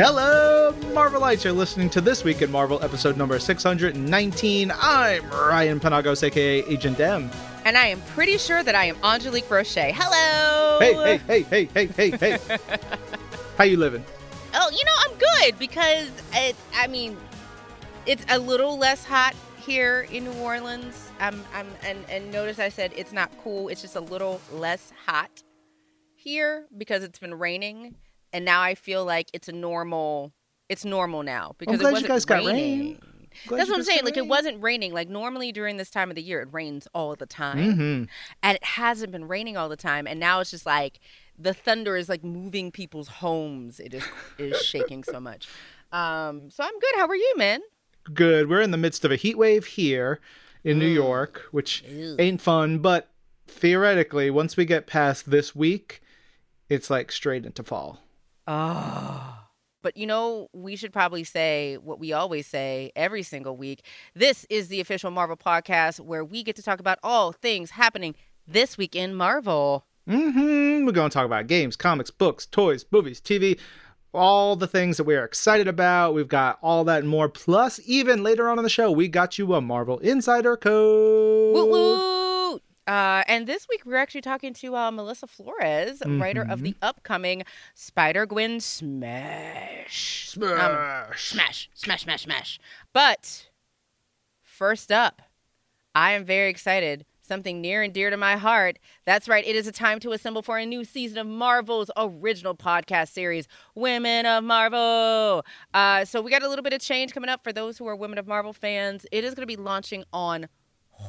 Hello, Marvelites! You're listening to This Week in Marvel, episode number 619. I'm Ryan Panagos, aka Agent M. And I am pretty sure that I am Angelique Roche. Hello! Hey, hey, hey, hey, hey, hey, hey. How you living? Oh, you know, I'm good because it, I mean, it's a little less hot here in New Orleans. I'm, I'm, and, and notice I said it's not cool. It's just a little less hot here because it's been raining and now I feel like it's a normal. It's normal now because I'm glad it wasn't you guys got raining. rain. Glad That's what I'm saying. Like rain. it wasn't raining. Like normally during this time of the year, it rains all the time, Mhm. and it hasn't been raining all the time. And now it's just like the thunder is like moving people's homes. It is it is shaking so much. Um, so I'm good. How are you, man? Good. We're in the midst of a heat wave here in New Mm. York, which Ew. ain't fun, but theoretically, once we get past this week, it's like straight into fall. Oh. But you know, we should probably say what we always say every single week. This is the official Marvel podcast where we get to talk about all things happening this week in Marvel. Mm-hmm. We're going to talk about games, comics, books, toys, movies, TV, all the things that we're excited about. We've got all that and more. Plus, even later on in the show, we got you a Marvel Insider code. Woot! Uh, and this week we're actually talking to uh, Melissa Flores, writer of the upcoming Spider Gwen Smash. Um, Smash. smash, smash, smash, smash. But first up, I am very excited. Something near and dear to my heart. That's right, it is a time to assemble for a new season of Marvel's original podcast series, Women of Marvel. Uh, so we got a little bit of change coming up for those who are Women of Marvel fans. It is going to be launching on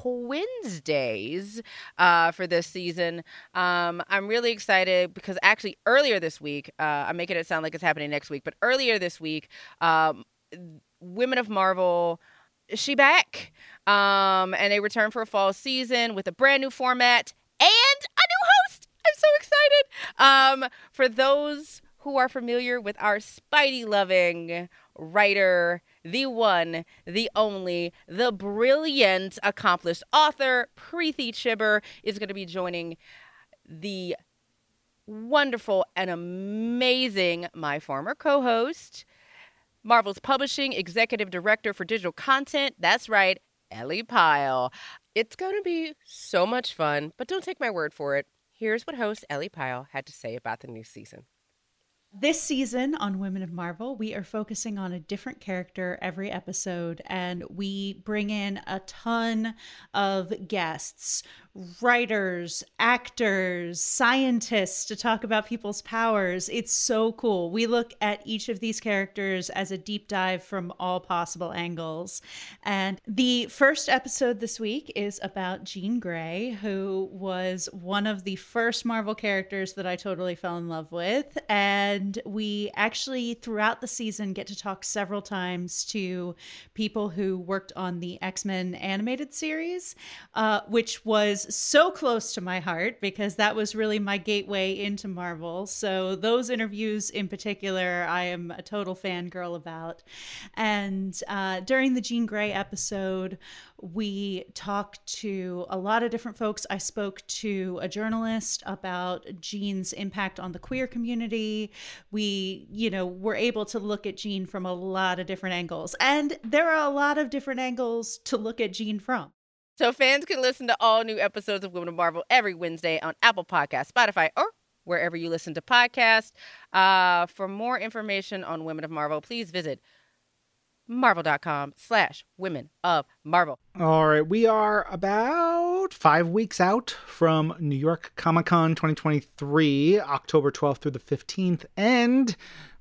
Wednesdays uh, for this season. Um, I'm really excited because actually earlier this week, uh, I'm making it sound like it's happening next week, but earlier this week, um, Women of Marvel, she back, um, and they return for a fall season with a brand new format and a new host. I'm so excited. Um, for those who are familiar with our Spidey loving writer, the one, the only, the brilliant, accomplished author, Preeti Chhibber, is going to be joining the wonderful and amazing, my former co host, Marvel's publishing executive director for digital content. That's right, Ellie Pyle. It's going to be so much fun, but don't take my word for it. Here's what host Ellie Pyle had to say about the new season. This season on Women of Marvel, we are focusing on a different character every episode, and we bring in a ton of guests, writers, actors, scientists to talk about people's powers. It's so cool. We look at each of these characters as a deep dive from all possible angles. And the first episode this week is about Jean Grey, who was one of the first Marvel characters that I totally fell in love with. And we actually, throughout the season, get to talk several times to people who worked on the X Men animated series, uh, which was so close to my heart because that was really my gateway into Marvel. So, those interviews in particular, I am a total fangirl about. And uh, during the Jean Grey episode, we talked to a lot of different folks. I spoke to a journalist about Jean's impact on the queer community. We, you know, were able to look at Jean from a lot of different angles. And there are a lot of different angles to look at Jean from. So fans can listen to all new episodes of Women of Marvel every Wednesday on Apple Podcasts, Spotify, or wherever you listen to podcasts. Uh, for more information on Women of Marvel, please visit marvel.com slash women of Marvel. All right, we are about five weeks out from New York Comic Con 2023, October 12th through the 15th, and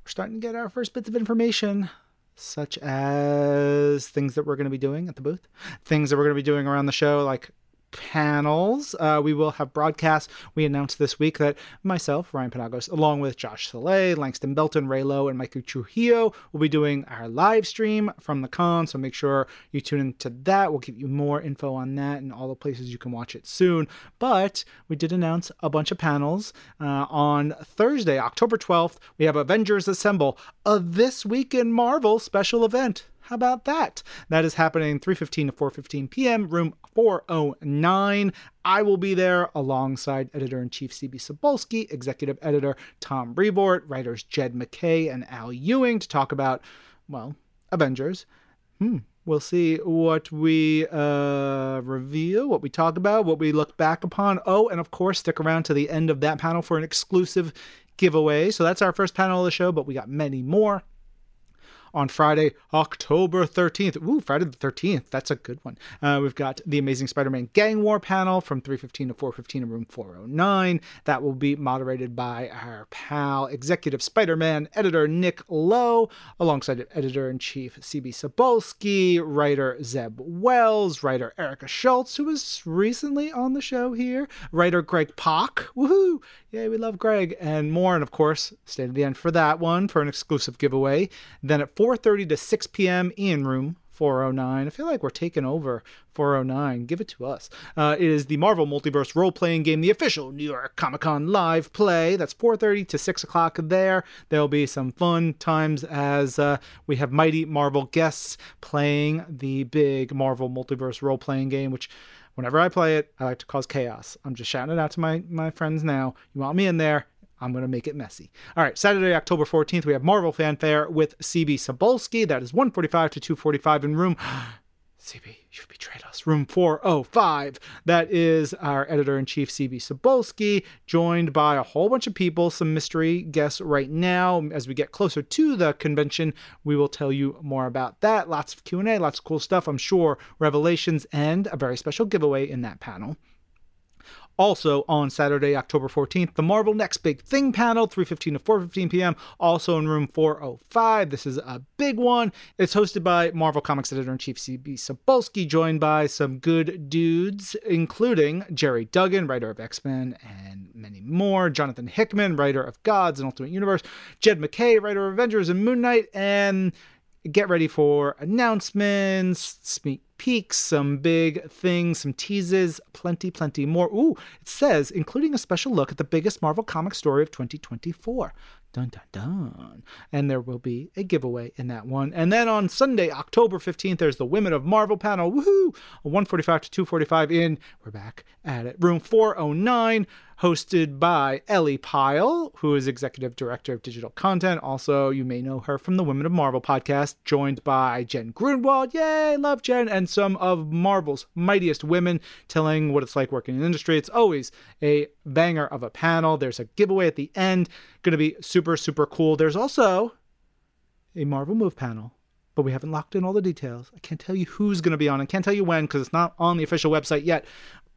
we're starting to get our first bits of information, such as things that we're going to be doing at the booth, things that we're going to be doing around the show, like panels. Uh, we will have broadcasts. We announced this week that myself, Ryan Panagos, along with Josh Soleil, Langston Belton, Ray Lowe, and Michael Trujillo, will be doing our live stream from the con. So make sure you tune into that. We'll give you more info on that and all the places you can watch it soon. But we did announce a bunch of panels uh, on Thursday, October 12th. We have Avengers Assemble, a This Week in Marvel special event How about that? That is happening 3:15 to 4:15 p.m. room 409. I will be there alongside editor-in-chief CB Cebulski, executive editor Tom Brevoort, writers Jed MacKay and Al Ewing to talk about well, Avengers. Hmm. We'll see what we uh, reveal, what we talk about, what we look back upon. Oh, and of course, stick around to the end of that panel for an exclusive giveaway. So that's our first panel of the show, but we got many more on Friday, October 13th. Ooh, Friday the 13th. That's a good one. Uh, we've got the Amazing Spider-Man Gang War panel from 3:15 to 4:15 in room 409. That will be moderated by our pal, executive Spider-Man editor Nick Lowe, alongside editor-in-chief CB Cebulski, writer Zeb Wells, writer Erica Schultz, who was recently on the show here, writer Greg Pak. Woohoo! Yay, we love Greg and more. And of course, stay to the end for that one for an exclusive giveaway. Then at 4:30 to 6 p.m. in room 409. I feel like we're taking over 409. Give it to us. Uh, it is the Marvel Multiverse role playing game, the official New York Comic Con live play. That's 4:30 to 6 o'clock there. There'll be some fun times as uh, we have mighty Marvel guests playing the big Marvel Multiverse role playing game, which whenever I play it, I like to cause chaos. I'm just shouting it out to my, my friends now. You want me in there? I'm going to make it messy. All right, Saturday, October 14th, we have Marvel Fanfare with CB Cebulski. That is 145 to 245 in room. CB, you've betrayed us. Room 405. That is our editor in chief, CB Cebulski, joined by a whole bunch of people, some mystery guests right now. As we get closer to the convention, we will tell you more about that. Lots of Q&A, lots of cool stuff, I'm sure, revelations, and a very special giveaway in that panel. Also on Saturday, October 14th, the Marvel Next Big Thing panel, 3:15 to 4:15 p.m. Also in room 405. This is a big one. It's hosted by Marvel Comics editor-in-chief CB Cebulski, joined by some good dudes, including Gerry Duggan, writer of X-Men and many more, Jonathan Hickman, writer of Gods and Ultimate Universe, Jed MacKay, writer of Avengers and Moon Knight, and get ready for announcements, sneak peeks, some big things, some teases, plenty, plenty more. Ooh, it says, including a special look at the biggest Marvel comic story of 2024. Dun dun dun. And there will be a giveaway in that one. And then on Sunday, October 15th, there's the Women of Marvel panel. Woohoo! 145 to 245 in. We're back at it. Room 409 hosted by Ellie Pyle, who is executive director of digital content. Also, you may know her from the Women of Marvel podcast, joined by Jen Grunwald. Yay, love Jen, and some of Marvel's mightiest women telling what it's like working in the industry. It's always a banger of a panel. There's a giveaway at the end, going to be super, super cool. There's also a Marvel Move panel but we haven't locked in all the details. I can't tell you who's going to be on. I can't tell you when because it's not on the official website yet.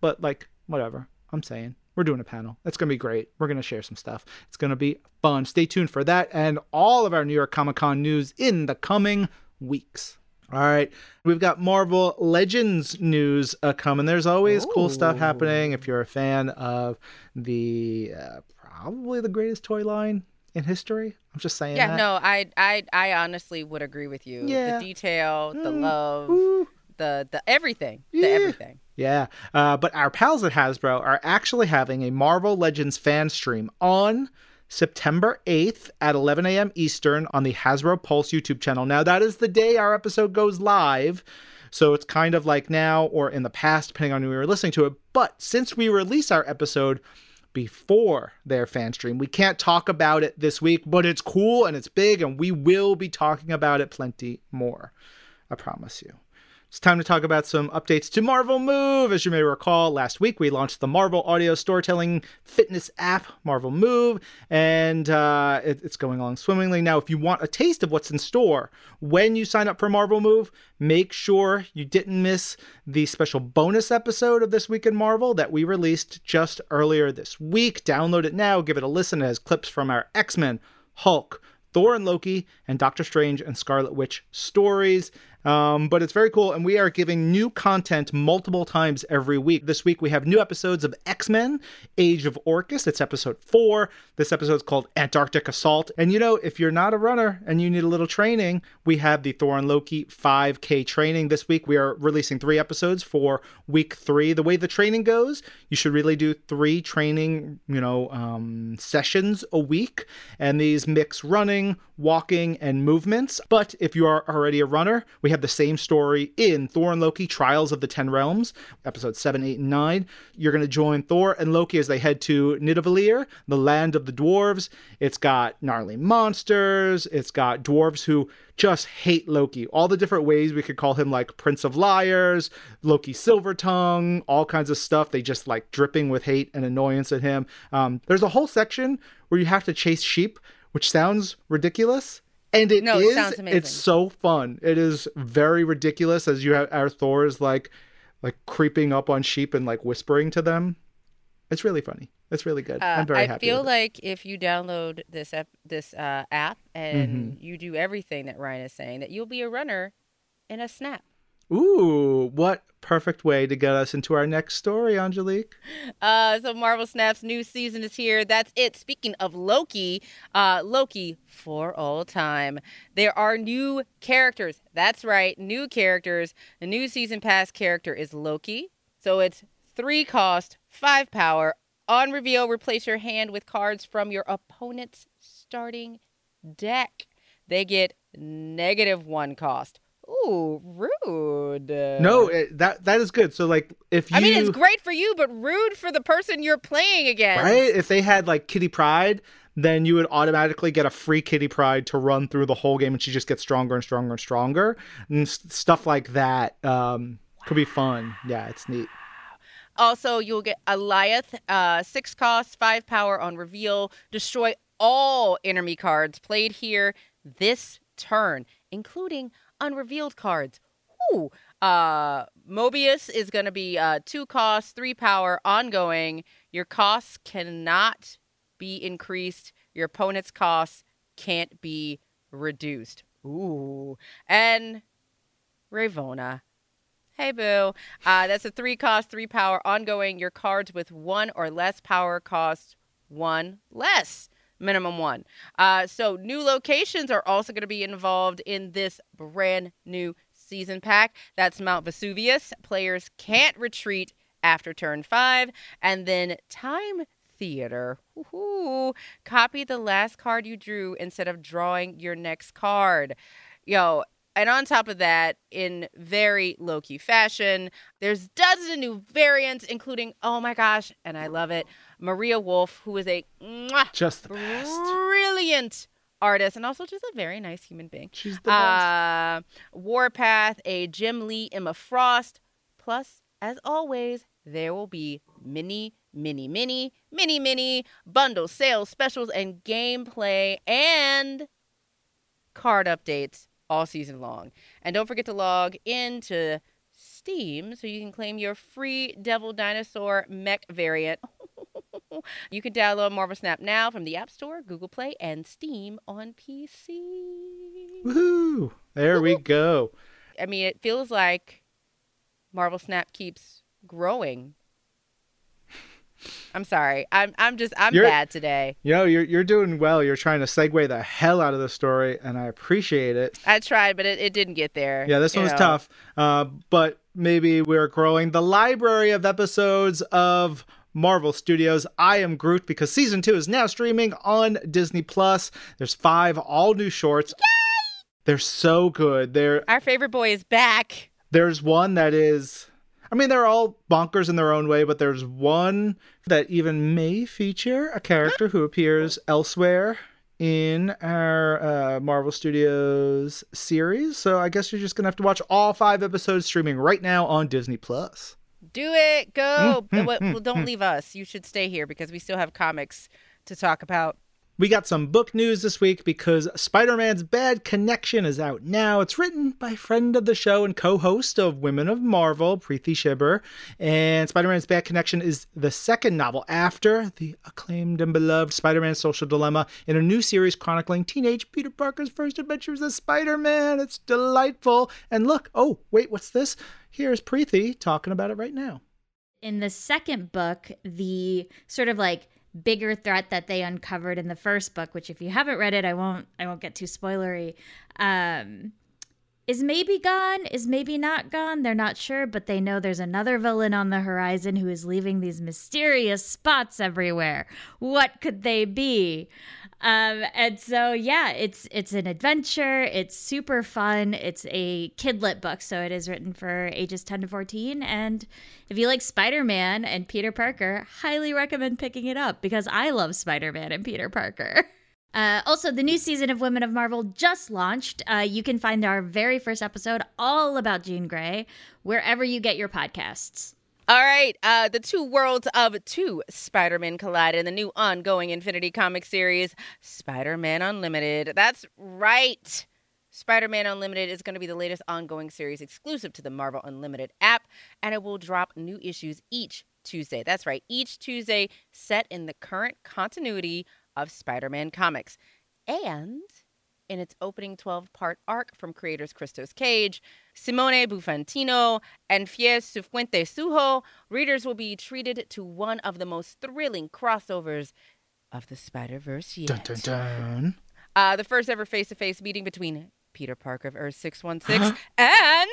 But like, whatever. I'm saying we're doing a panel. That's going to be great. We're going to share some stuff. It's going to be fun. Stay tuned for that and all of our New York Comic Con news in the coming weeks. All right, we've got Marvel Legends news uh, coming. There's always Ooh. cool stuff happening. If you're a fan of the uh, probably the greatest toy line in history, I'm just saying. Yeah, that. no, I, I, I honestly would agree with you. Yeah. the detail, the mm. love, Ooh. the the everything, yeah. the everything. Yeah, uh, but our pals at Hasbro are actually having a Marvel Legends fan stream on September 8th at 11 a.m. Eastern on the Hasbro Pulse YouTube channel. Now, that is the day our episode goes live. So it's kind of like now or in the past, depending on when we were listening to it. But since we release our episode before their fan stream, we can't talk about it this week, but it's cool and it's big, and we will be talking about it plenty more. I promise you. It's time to talk about some updates to Marvel Move. As you may recall, last week we launched the Marvel audio storytelling fitness app, Marvel Move, and uh, it, it's going along swimmingly. Now, if you want a taste of what's in store when you sign up for Marvel Move, make sure you didn't miss the special bonus episode of This Week in Marvel that we released just earlier this week. Download it now, give it a listen. It has clips from our X Men, Hulk, Thor and Loki, and Doctor Strange and Scarlet Witch stories. Um, but it's very cool, and we are giving new content multiple times every week. This week we have new episodes of X Men Age of Orcus. It's episode four. This episode is called Antarctic Assault. And you know, if you're not a runner and you need a little training, we have the Thor and Loki 5K training this week. We are releasing three episodes for week three. The way the training goes, you should really do three training, you know, um, sessions a week, and these mix running, walking, and movements. But if you are already a runner, we have the same story in Thor and Loki Trials of the Ten Realms, episodes 7, 8, and 9. You're going to join Thor and Loki as they head to Nidavellir, the land of the dwarves. It's got gnarly monsters, it's got dwarves who just hate Loki. All the different ways we could call him like Prince of Liars, Loki Silver Tongue, all kinds of stuff. They just like dripping with hate and annoyance at him. Um, there's a whole section where you have to chase sheep, which sounds ridiculous. And it No, it is- sounds amazing. It's so fun. It is very ridiculous as you have our Thor is like like creeping up on sheep and like whispering to them. It's really funny. It's really good. Uh, I'm very I happy. I feel with it. like if you download this ep- this uh, app and Mm-hmm. you do everything that Ryan is saying, that you'll be a runner in a snap. Ooh, what perfect way to get us into our next story, Angelique. Uh, so Marvel Snap's new season is here. That's it. Speaking of Loki, uh, Loki for all time. There are new characters. That's right, new characters. The new season pass character is Loki. So it's three cost, five power. On reveal, replace your hand with cards from your opponent's starting deck. They get negative one cost. Ooh, rude. No, it, that that is good. So like if you I mean, it's great for you, but rude for the person you're playing against. right, if they had like Kitty Pryde, then you would automatically get a free Kitty Pryde to run through the whole game, and she just gets stronger and stronger and stronger, and s- stuff like that. Um, could be fun. Yeah, it's neat. Also, you'll get Alioth, uh, six cost, five power on reveal. Destroy all enemy cards played here this turn, including unrevealed cards. Ooh. Uh, Mobius is going to be uh, two costs, three power, ongoing. Your costs cannot be increased. Your opponent's costs can't be reduced. Ooh. And Ravonna. Hey, boo. Uh, that's a three cost, three power ongoing. Your cards with one or less power cost one less, minimum one. Uh, so, new locations are also going to be involved in this brand new season pack. That's Mount Vesuvius. Players can't retreat after turn five. And then Time Theater. Copy the last card you drew instead of drawing your next card. Yo, and on top of that, in very low key fashion, there's dozens of new variants, including, oh my gosh, and I love it, Maria Wolf, who is a Just the best. brilliant artist and also just a very nice human being. She's the best. Uh, Warpath, a Jim Lee, Emma Frost. Plus, as always, there will be mini, mini, mini, mini, mini bundle sales, specials, and gameplay and card updates all season long. And don't forget to log into Steam so you can claim your free Devil Dinosaur mech variant. You can download Marvel Snap now from the App Store, Google Play, and Steam on PC. Woohoo! There we go. I mean, it feels like Marvel Snap keeps growing. I'm sorry. I'm I'm just I'm You're- bad today. You know, you're you're doing well. You're trying to segue the hell out of the story, and I appreciate it. I tried, but it, it didn't get there. Yeah, this one was know. tough. Uh, but maybe we're growing the library of episodes of Marvel Studios. I am Groot because season two is now streaming on Disney Plus. There's five all new shorts. Yay! They're so good. They're Our favorite boy is back. there's one that is I mean they're all bonkers in their own way, but there's one that even may feature a character who appears elsewhere in our uh, Marvel Studios series. So I guess you're just gonna have to watch all five episodes streaming right now on Disney Plus. Do it. Go. Mm, mm well, well, don't mm. leave us. You should stay here because we still have comics to talk about. We got some book news this week because Spider Man's Bad Connection is out now. It's written by friend of the show and co host of Women of Marvel, Preeti Chhibber. And Spider Man's Bad Connection is the second novel after the acclaimed and beloved Spider Man Social Dilemma in a new series chronicling teenage Peter Parker's first adventures as Spider Man. It's delightful. And look, oh, wait, what's this? Here's Preeti talking about it right now. In the second book, the sort of like bigger threat that they uncovered in the first book, which if you haven't read it, I won't I won't get too spoilery. Um, is maybe gone, is maybe not gone. They're not sure, but they know there's another villain on the horizon who is leaving these mysterious spots everywhere. What could they be? Um, and so yeah, it's it's an adventure. It's super fun. It's a kidlit book, so it is written for ages 10 to 14. And if you like Spider-Man and Peter Parker, highly recommend picking it up because I love Spider-Man and Peter Parker. Uh, also, the new season of Women of Marvel just launched. Uh, you can find our very first episode all about Jean Grey wherever you get your podcasts. All right, uh, the two worlds of two Spider-Man collide in the new ongoing Infinity comic series, Spider-Man Unlimited. That's right. Spider-Man Unlimited is going to be the latest ongoing series exclusive to the Marvel Unlimited app, and it will drop new issues each Tuesday. That's right, each Tuesday, set in the current continuity of Spider Man comics. And in its opening 12 part arc from creators Christos Gage, Simone Buonfantino, and Fies Cifuentes Sujo, readers will be treated to one of the most thrilling crossovers of the Spider Verse yet. Dun, dun, dun. Uh, the first ever face to face meeting between Peter Parker of Earth 616 and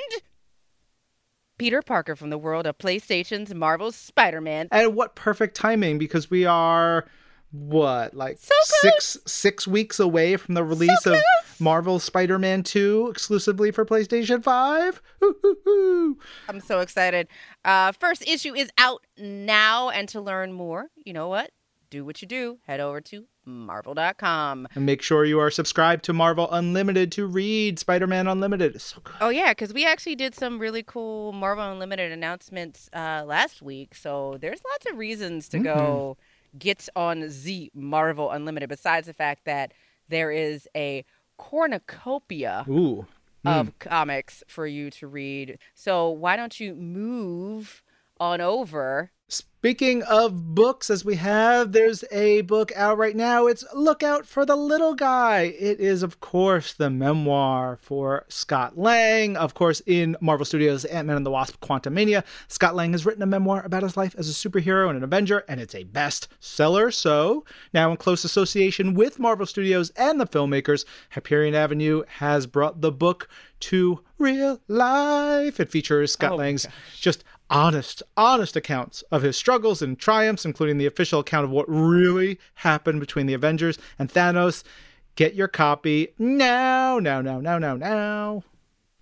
Peter Parker from the world of PlayStation's Marvel's Spider Man. And what perfect timing because we are what like So six six weeks away from the release of Marvel Spider-Man 2 exclusively for PlayStation 5. Hoo-hoo-hoo. I'm so excited. Uh, first issue is out now, and to learn more, you know what? Do what you do. Head over to marvel.com. And make sure you are subscribed to Marvel Unlimited to read Spider-Man Unlimited. It's so good. Oh yeah, because we actually did some really cool Marvel Unlimited announcements uh, last week. So there's lots of reasons to go get on Z Marvel Unlimited. Besides the fact that there is a cornucopia Ooh. of hmm. comics for you to read. So why don't you move on over? Speaking of books, as we have, there's a book out right now. It's Look Out for the Little Guy. It is, of course, the memoir for Scott Lang. Of course, in Marvel Studios' Ant Man and the Wasp Quantumania, Scott Lang has written a memoir about his life as a superhero and an Avenger, and it's a bestseller. So, now in close association with Marvel Studios and the filmmakers, Hyperion Avenue has brought the book to real life. It features Scott Oh Lang's just honest, honest accounts of his struggles and triumphs, including the official account of what really happened between the Avengers and Thanos. Get your copy now, now, now, now, now, now.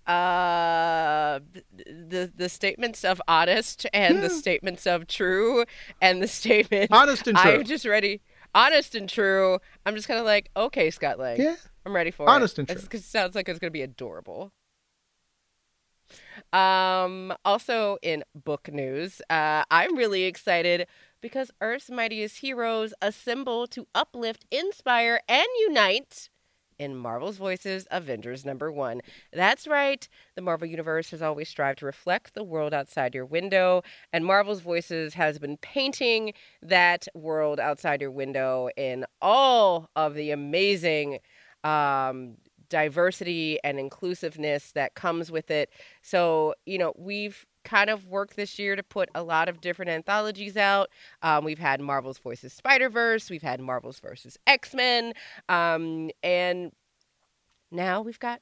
Uh, the the statements of honest and the statements of true and the statement Honest and true. I'm just ready. Honest and true. I'm just kind of like, okay, Scott Lang. Yeah. I'm ready for Honest it. and It's- true. it sounds like it's gonna be adorable. Um, also in book news, uh, I'm really excited because Earth's Mightiest Heroes assemble to uplift, inspire, and unite in Marvel's Voices Avengers number one. That's right. The Marvel Universe has always strived to reflect the world outside your window, and Marvel's Voices has been painting that world outside your window in all of the amazing um, diversity and inclusiveness that comes with it. So, you know, we've kind of worked this year to put a lot of different anthologies out. Um, we've had Marvel's Voices Spider Verse, we've had Marvel's versus X Men, um, and now we've got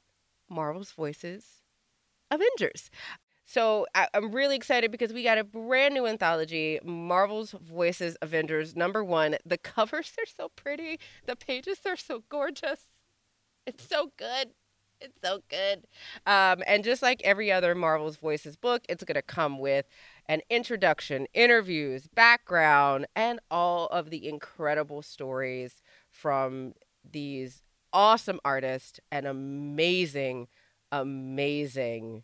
Marvel's Voices Avengers. So I, I'm really excited because we got a brand new anthology, Marvel's Voices Avengers number one. The covers are so pretty, the pages are so gorgeous. It's so good. It's so good. Um, and just like every other Marvel's Voices book, it's going to come with an introduction, interviews, background, and all of the incredible stories from these awesome artists and amazing, amazing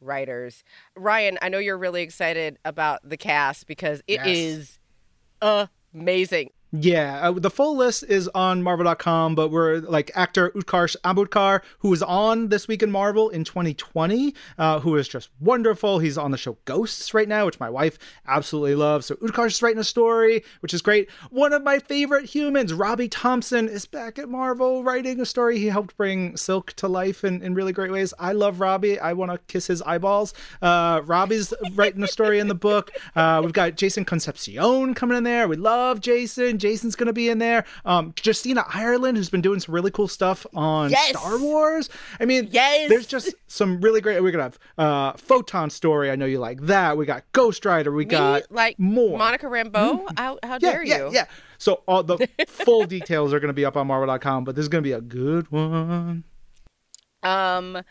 writers. Ryan, I know you're really excited about the cast because it Yes. is amazing. Yeah, uh, the full list is on Marvel.com, but we're like actor Utkarsh Ambudkar, who was on This Week in Marvel in 2020, uh, who is just wonderful. He's on the show Ghosts right now, which my wife absolutely loves. So Utkarsh is writing a story, which is great. One of my favorite humans, Robbie Thompson, is back at Marvel writing a story. He helped bring Silk to life in, in really great ways. I love Robbie. I want to kiss his eyeballs. Uh, Robbie's writing a story in the book. Uh, we've got Jason Concepcion coming in there. We love Jason. Jason's going to be in there. Um, Justina Ireland, who's been doing some really cool stuff on Yes! Star Wars. I mean, Yes! there's just some really great. We're going to have uh, Photon Story. I know you like that. We got Ghost Rider. We got like more. Monica Rambeau. How, how yeah, dare yeah, you? yeah. So all the full details are going to be up on Marvel.com, but this is going to be a good one. Um,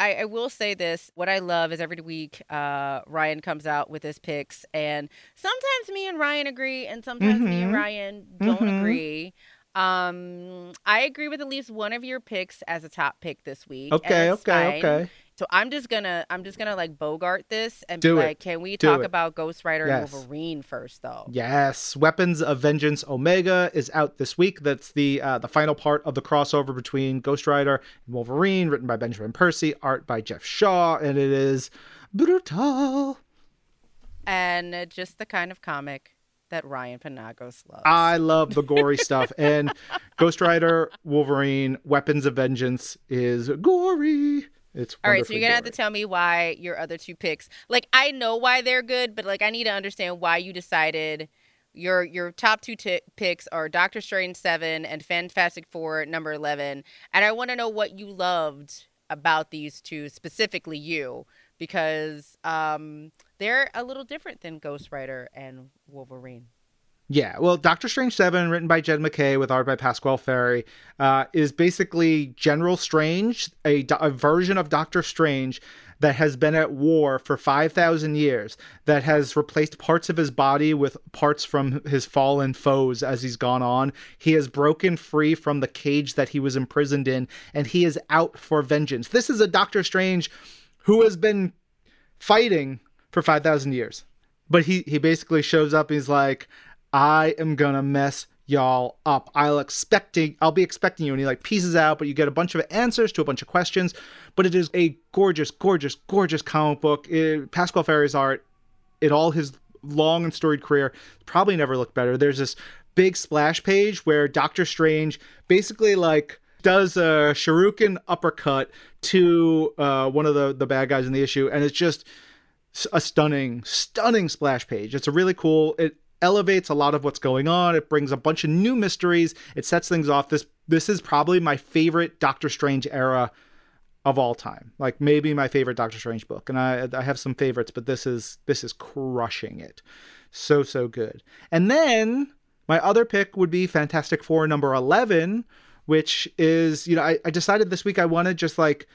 I, I will say this. What I love is every week, uh, Ryan comes out with his picks, and sometimes me and Ryan agree, and sometimes me and Mhm. Ryan don't Mhm. agree. Um, I agree with at least one of your picks as a top pick this week. Okay, okay, fine. okay. So I'm just gonna, I'm just gonna like bogart this and Do be it. like, can we Do talk it. about Ghost Rider Yes. and Wolverine first, though? Yes, Weapons of Vengeance Omega is out this week. That's the uh, the final part of the crossover between Ghost Rider and Wolverine, written by Benjamin Percy, art by Geoff Shaw, and it is brutal. And just the kind of comic that Ryan Panagos loves. I love the gory stuff, and Ghost Rider, Wolverine, Weapons of Vengeance is gory. It's All right, so you're gonna have to tell me why your other two picks. Like I know why they're good, but like I need to understand why you decided your your top two t- picks are Doctor Strange seven and Fantastic Four number eleven, and I want to know what you loved about these two, specifically you, because um, they're a little different than Ghost Rider and Wolverine. Yeah, well, Doctor Strange 7, written by Jed MacKay with art by Pasquale Ferry, uh, is basically General Strange, a, a version of Doctor Strange that has been at war for 5,000 years, that has replaced parts of his body with parts from his fallen foes as he's gone on. He has broken free from the cage that he was imprisoned in, and he is out for vengeance. This is a Doctor Strange who has been fighting for 5,000 years. But he, he basically shows up he's like, I am gonna mess y'all up. I'll expecting I'll be expecting you. And he like pieces out, but you get a bunch of answers to a bunch of questions. But it is a gorgeous, gorgeous, gorgeous comic book. It, Pascal Ferry's art in all his long and storied career probably never looked better. There's this big splash page where Doctor Strange basically like does a shuriken uppercut to uh, one of the the bad guys in the issue, and it's just a stunning, stunning splash page. It's a really cool. It elevates a lot of what's going on. It brings a bunch of new mysteries. It sets things off. This this is probably my favorite Doctor Strange era of all time. Like maybe my favorite Doctor Strange book. And I I have some favorites, but this is this is crushing it. So so good. And then my other pick would be Fantastic Four number 11, which is, you know, I, I decided this week I wanted just like like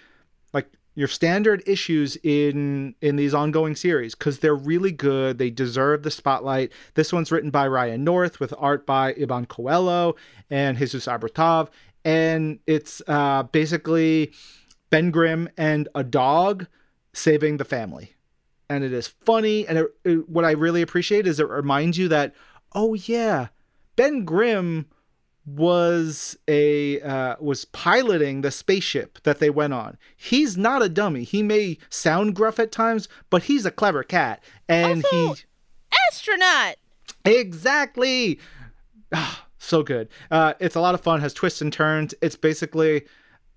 your standard issues in in these ongoing series because they're really good. They deserve the spotlight. This one's written by Ryan North with art by Iban Coelho and Jesus Aburtov, and it's uh, basically Ben Grimm and a dog saving the family. And it is funny, and it, it- what I really appreciate is it reminds you that, oh yeah, Ben Grimm was a uh, was piloting the spaceship that they went on. He's not a dummy. He may sound gruff at times, but he's a clever cat, and Also- he Astronaut. exactly Ah, so good. Uh, it's a lot of fun. Has twists and turns. It's basically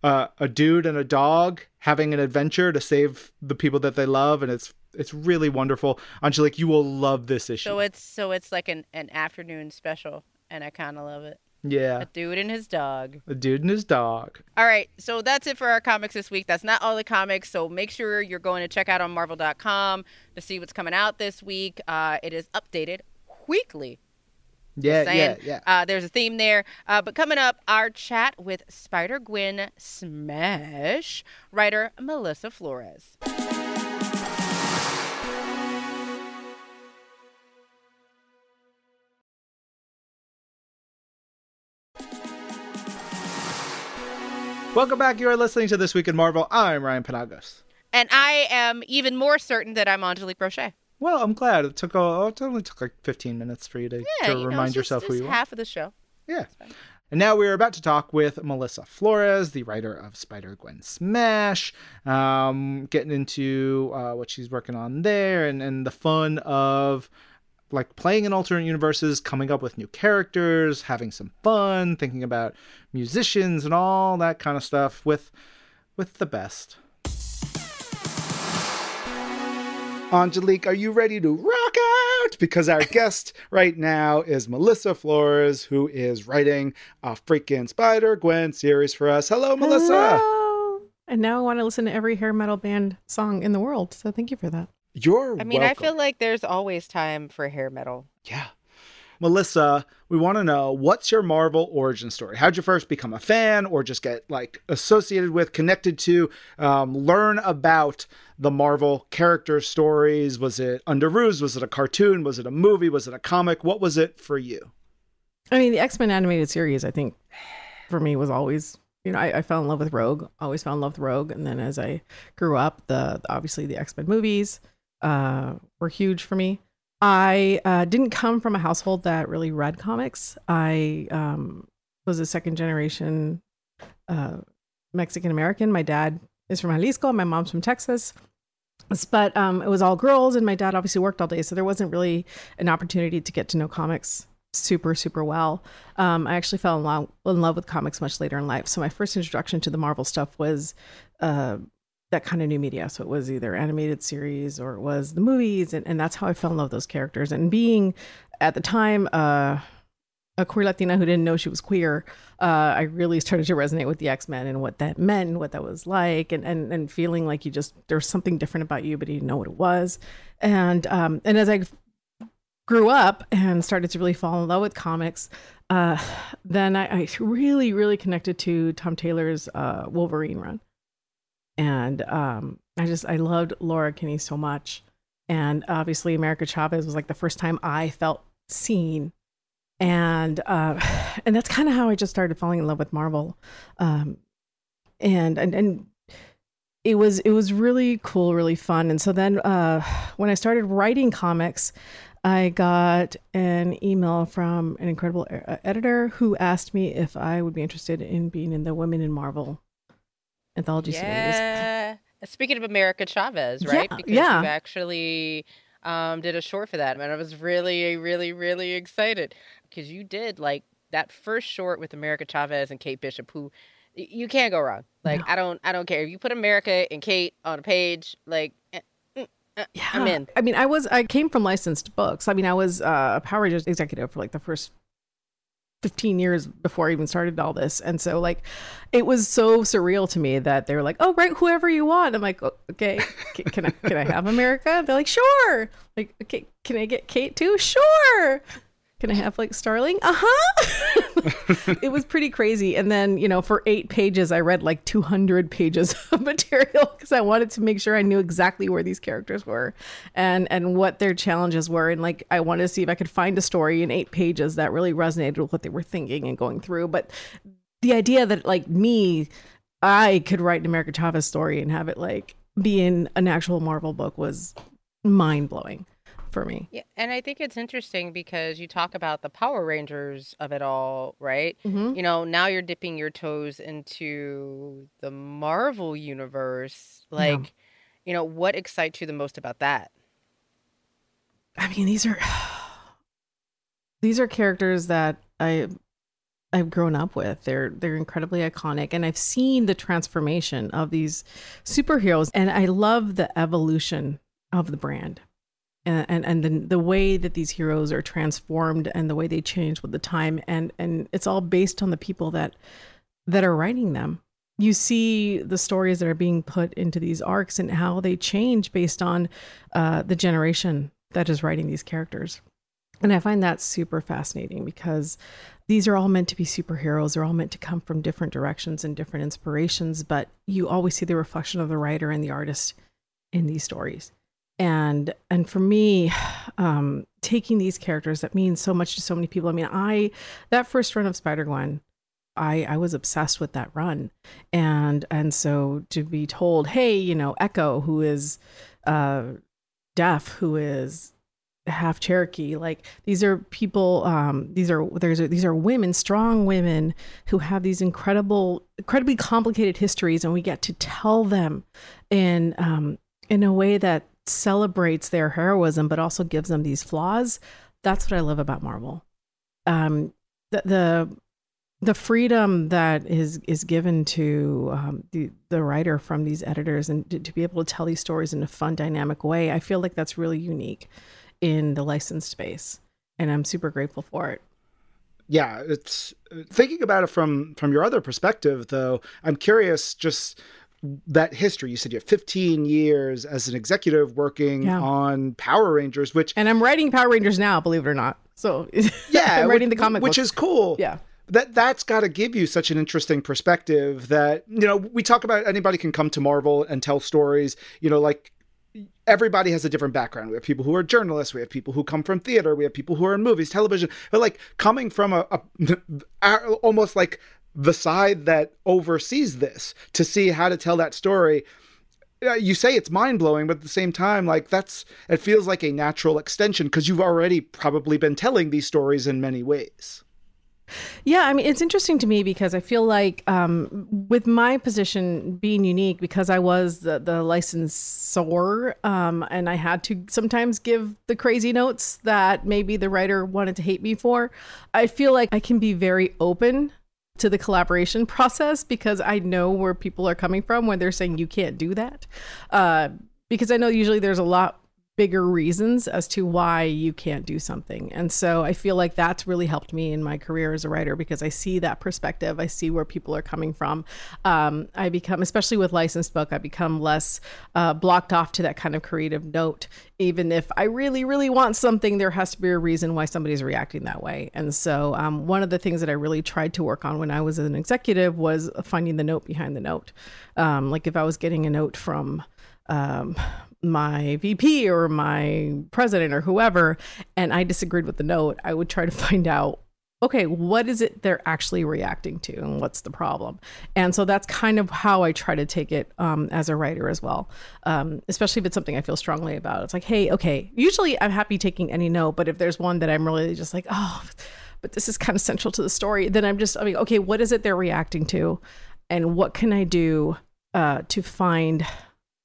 uh, a dude and a dog having an adventure to save the people that they love, and it's it's really wonderful. Angelique, you will love this issue. So it's so it's like an an afternoon special, and I kind of love it. Yeah, A dude and his dog. a dude and his dog. All right, so that's it for our comics this week. That's not all the comics, so make sure you're going to check out on Marvel.com to see what's coming out this week. Uh, it is updated weekly. Yeah, yeah, yeah. Uh, there's a theme there. Uh, but coming up, our chat with Spider Gwen Smash writer Melissa Flores. Welcome back. You are listening to This Week in Marvel. I'm Ryan Panagos. And I am even more certain that I'm Angelique Brochet. Well, I'm glad it took. A, it only took like 15 minutes for you to, Yeah, to you know, remind yourself just, who it's you are. half of the show. Yeah. And now we're about to talk with Melissa Flores, the writer of Spider Gwen Smash, um, getting into uh, what she's working on there and, and the fun of like playing in alternate universes, coming up with new characters, having some fun, thinking about musicians and all that kind of stuff with with the best. Angelique, are you ready to rock out? Because our guest right now is Melissa Flores, who is writing a freaking Spider Gwen series for us. Hello, Melissa. Hello. And now I want to listen to every hair metal band song in the world. So thank you for that. You're I mean, welcome. I feel like there's always time for hair metal. Yeah. Melissa, we want to know what's your Marvel origin story? How'd you first become a fan or just get like associated with, connected to, um, learn about the Marvel character stories? Was it under Ruse? Was it a cartoon? Was it a movie? Was it a comic? What was it for you? I mean, the X Men animated series, I think, for me was always, you know, I, I fell in love with Rogue. Always fell in love with Rogue, and then as I grew up, the obviously the X Men movies uh, were huge for me. I uh, didn't come from a household that really read comics. I um, was a second generation uh, Mexican American. My dad is from Jalisco. My mom's from Texas. But um, it was all girls, and my dad obviously worked all day, so there wasn't really an opportunity to get to know comics super super well. Um, I actually fell in love, in love with comics much later in life. So my first introduction to the Marvel stuff was uh, that kind of new media. So it was either animated series or it was the movies, and, and that's how I fell in love with those characters. And being at the time uh, a queer Latina who didn't know she was queer, uh, I really started to resonate with the X Men and what that meant, what that was like, and and and feeling like you just there's something different about you, but you didn't know what it was. And um, and as I grew up and started to really fall in love with comics, uh, then I, I really, really connected to Tom Taylor's uh, Wolverine run. And um, I just, I loved Laura Kinney so much. And obviously, America Chavez was like the first time I felt seen. And uh, and that's kind of how I just started falling in love with Marvel. Um, and and and it was it was really cool, really fun. And so then uh, when I started writing comics, I got an email from an incredible e- editor who asked me if I would be interested in being in the Women in Marvel anthology series. Yeah. Speaking of America Chavez, right? Yeah, because yeah. you actually um, did a short for that, and I was really, really, really excited because you did like that first short with America Chavez and Kate Bishop, who you can't go wrong. Like No. I don't, I don't care if you put America and Kate on a page, like. eh, mm, eh, I'm in. I mean, I was I came from licensed books. I mean, I was uh, a Power Rangers executive for like the first 15 years before I even started all this. And so like it was so surreal to me that they were like, "Oh, write whoever you want." I'm like, "Oh, "Okay, can I can I have America?" They're like, "Sure." Like, "Okay, can I get Kate too?" "Sure." Can I have like Starling? Uh-huh. it was pretty crazy. And then, you know, for 8 pages I read like 200 pages of material cuz I wanted to make sure I knew exactly where these characters were and and what their challenges were and like I wanted to see if I could find a story in 8 pages that really resonated with what they were thinking and going through. But the idea that like me I could write an America Chavez story and have it like be in an actual Marvel book was mind-blowing for me. Yeah, and I think it's interesting because you talk about the Power Rangers of it all, right? Mhm. You know, now you're dipping your toes into the Marvel universe. Like, you know, what excites you the most about that? I mean, these are these are characters that I I've grown up with. They're they're incredibly iconic, and I've seen the transformation of these superheroes, and I love the evolution of the brand, and and, the the way that these heroes are transformed, and the way they change with the time, and and it's all based on the people that that are writing them. You see the stories that are being put into these arcs and how they change based on uh, the generation that is writing these characters. And I find that super fascinating because these are all meant to be superheroes. They're all meant to come from different directions and different inspirations, but you always see the reflection of the writer and the artist in these stories. And and for me, um, taking these characters that means so much to so many people. I mean, I that first run of Spider Gwen, I I was obsessed with that run, and and so to be told, hey, you know, Echo, who is uh, deaf who is half Cherokee. Like these are people. Um, these are there's these are women, strong women who have these incredible, incredibly complicated histories, and we get to tell them in um, in a way that celebrates their heroism, but also gives them these flaws. That's what I love about Marvel. Um, the, the the freedom that is is given to um, the the writer from these editors and to, to, be able to tell these stories in a fun, dynamic way, I feel like that's really unique in the licensed space, and I'm super grateful for it. Yeah, it's thinking about it from from your other perspective, though. I'm curious, just that history. You said you have 15 years as an executive working yeah. on Power Rangers, which and I'm writing Power Rangers now, believe it or not. So yeah, I'm writing the comic, which is cool. Yeah, that that's got to give you such an interesting perspective that you know we talk about anybody can come to marvel and tell stories you know like everybody has a different background we have people who are journalists we have people who come from theater we have people who are in movies television but like coming from a, a almost like the side that oversees this to see how to tell that story you say it's mind blowing, but at the same time, like that's it feels like a natural extension because you've already probably been telling these stories in many ways. Yeah, I mean, it's interesting to me because I feel like um, with my position being unique, because I was the, the licensor um, and I had to sometimes give the crazy notes that maybe the writer wanted to hate me for, I feel like I can be very open to the collaboration process because I know where people are coming from when they're saying you can't do that. Uh, because I know usually there's a lot bigger reasons as to why you can't do something. And so I feel like that's really helped me in my career as a writer because I see that perspective. I see where people are coming from. Um, I become, especially with licensed book, I become less uh, blocked off to that kind of creative note. Even if I really, really want something, there has to be a reason why somebody's reacting that way. And so um, one of the things that I really tried to work on when I was an executive was finding the note behind the note. Um, like if I was getting a note from, um, my VP or my president or whoever, and I disagreed with the note, I would try to find out okay, what is it they're actually reacting to and what's the problem? And so that's kind of how I try to take it um, as a writer as well, um, especially if it's something I feel strongly about. It's like, hey, okay, usually I'm happy taking any note, but if there's one that I'm really just like, oh, but this is kind of central to the story, then I'm just, I mean, okay, what is it they're reacting to? And what can I do uh, to find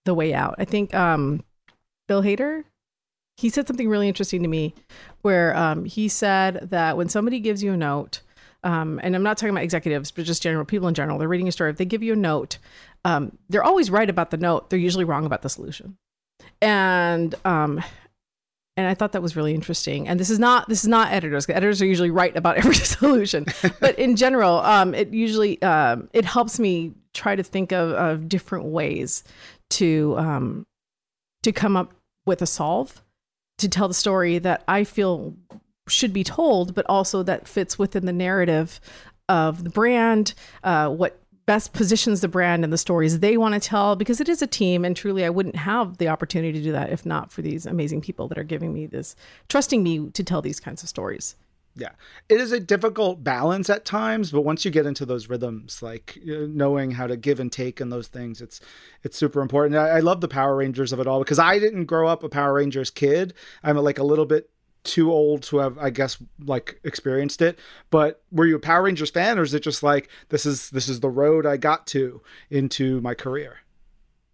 the way out. I think um, Bill Hader, he said something really interesting to me where um, he said that when somebody gives you a note, um, and I'm not talking about executives, but just general people in general, they're reading a story. If they give you a note, um, they're always right about the note. They're usually wrong about the solution. And um, and I thought that was really interesting. And this is not this is not editors. Editors are usually right about every solution, but in general, um, it usually um, it helps me try to think of, of different ways to um, to come up with a solve to tell the story that I feel should be told, but also that fits within the narrative of the brand, uh, what best positions the brand and the stories they want to tell because it is a team and truly I wouldn't have the opportunity to do that if not for these amazing people that are giving me this trusting me to tell these kinds of stories. Yeah. It is a difficult balance at times, but once you get into those rhythms, like knowing how to give and take and those things, it's it's super important. I, I love the Power Rangers of it all because I didn't grow up a Power Rangers kid. I'm like a little bit too old to have i guess like experienced it but were you a power rangers fan or is it just like this is this is the road i got to into my career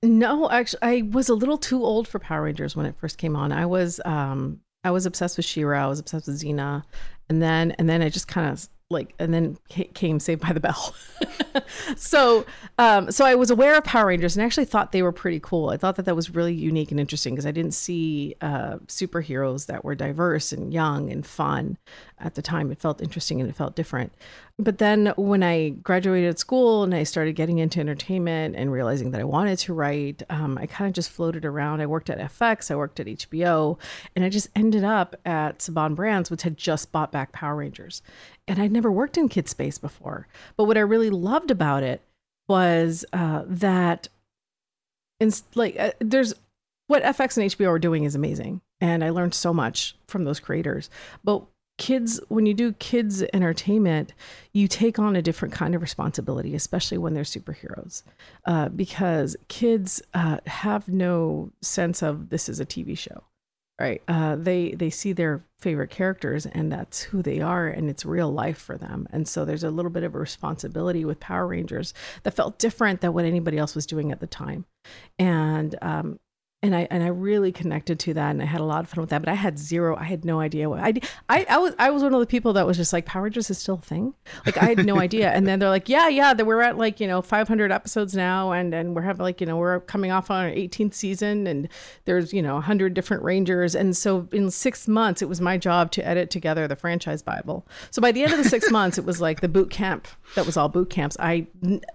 no actually i was a little too old for power rangers when it first came on i was um I was obsessed with She-Ra. I was obsessed with Xena, and then and then I just kind of like and then came Saved by the Bell. so um, so I was aware of Power Rangers and actually thought they were pretty cool. I thought that that was really unique and interesting because I didn't see uh, superheroes that were diverse and young and fun at the time. It felt interesting and it felt different. But then when I graduated school and I started getting into entertainment and realizing that I wanted to write, um, I kind of just floated around. I worked at FX, I worked at HBO, and I just ended up at Saban Brands, which had just bought back Power Rangers. And I'd never worked in kid space before. But what I really loved about it was uh, that, in, like, uh, there's what FX and HBO are doing is amazing, and I learned so much from those creators. But kids when you do kids entertainment you take on a different kind of responsibility especially when they're superheroes uh, because kids uh, have no sense of this is a tv show right. Uh, they they see their favorite characters and that's who they are and it's real life for them. And so there's a little bit of a responsibility with power rangers that felt different than what anybody else was doing at the time. And um, and I and I really connected to that, and I had a lot of fun with that. But I had zero, I had no idea what I I, I was I was one of the people that was just like Power Rangers is still a thing. Like I had no idea. And then they're like, yeah, yeah, that we're at like you know 500 episodes now, and and we're having like you know we're coming off on our 18th season, and there's you know 100 different Rangers, and so in six months it was my job to edit together the franchise Bible. So by the end of the six months, it was like the boot camp that was all boot camps. I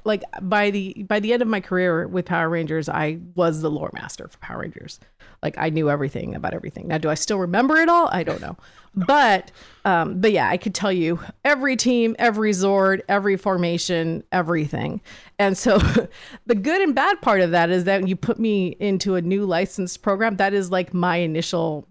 like by the by the end of my career with Power Rangers, I was the lore master for Power Power Rangers. Like I knew everything about everything. Now, do I still remember it all? I don't know. But um, but yeah, I could tell you every team, every Zord, every formation, everything. And so the good and bad part of that is that when you put me into a new licensed program, that is like my initial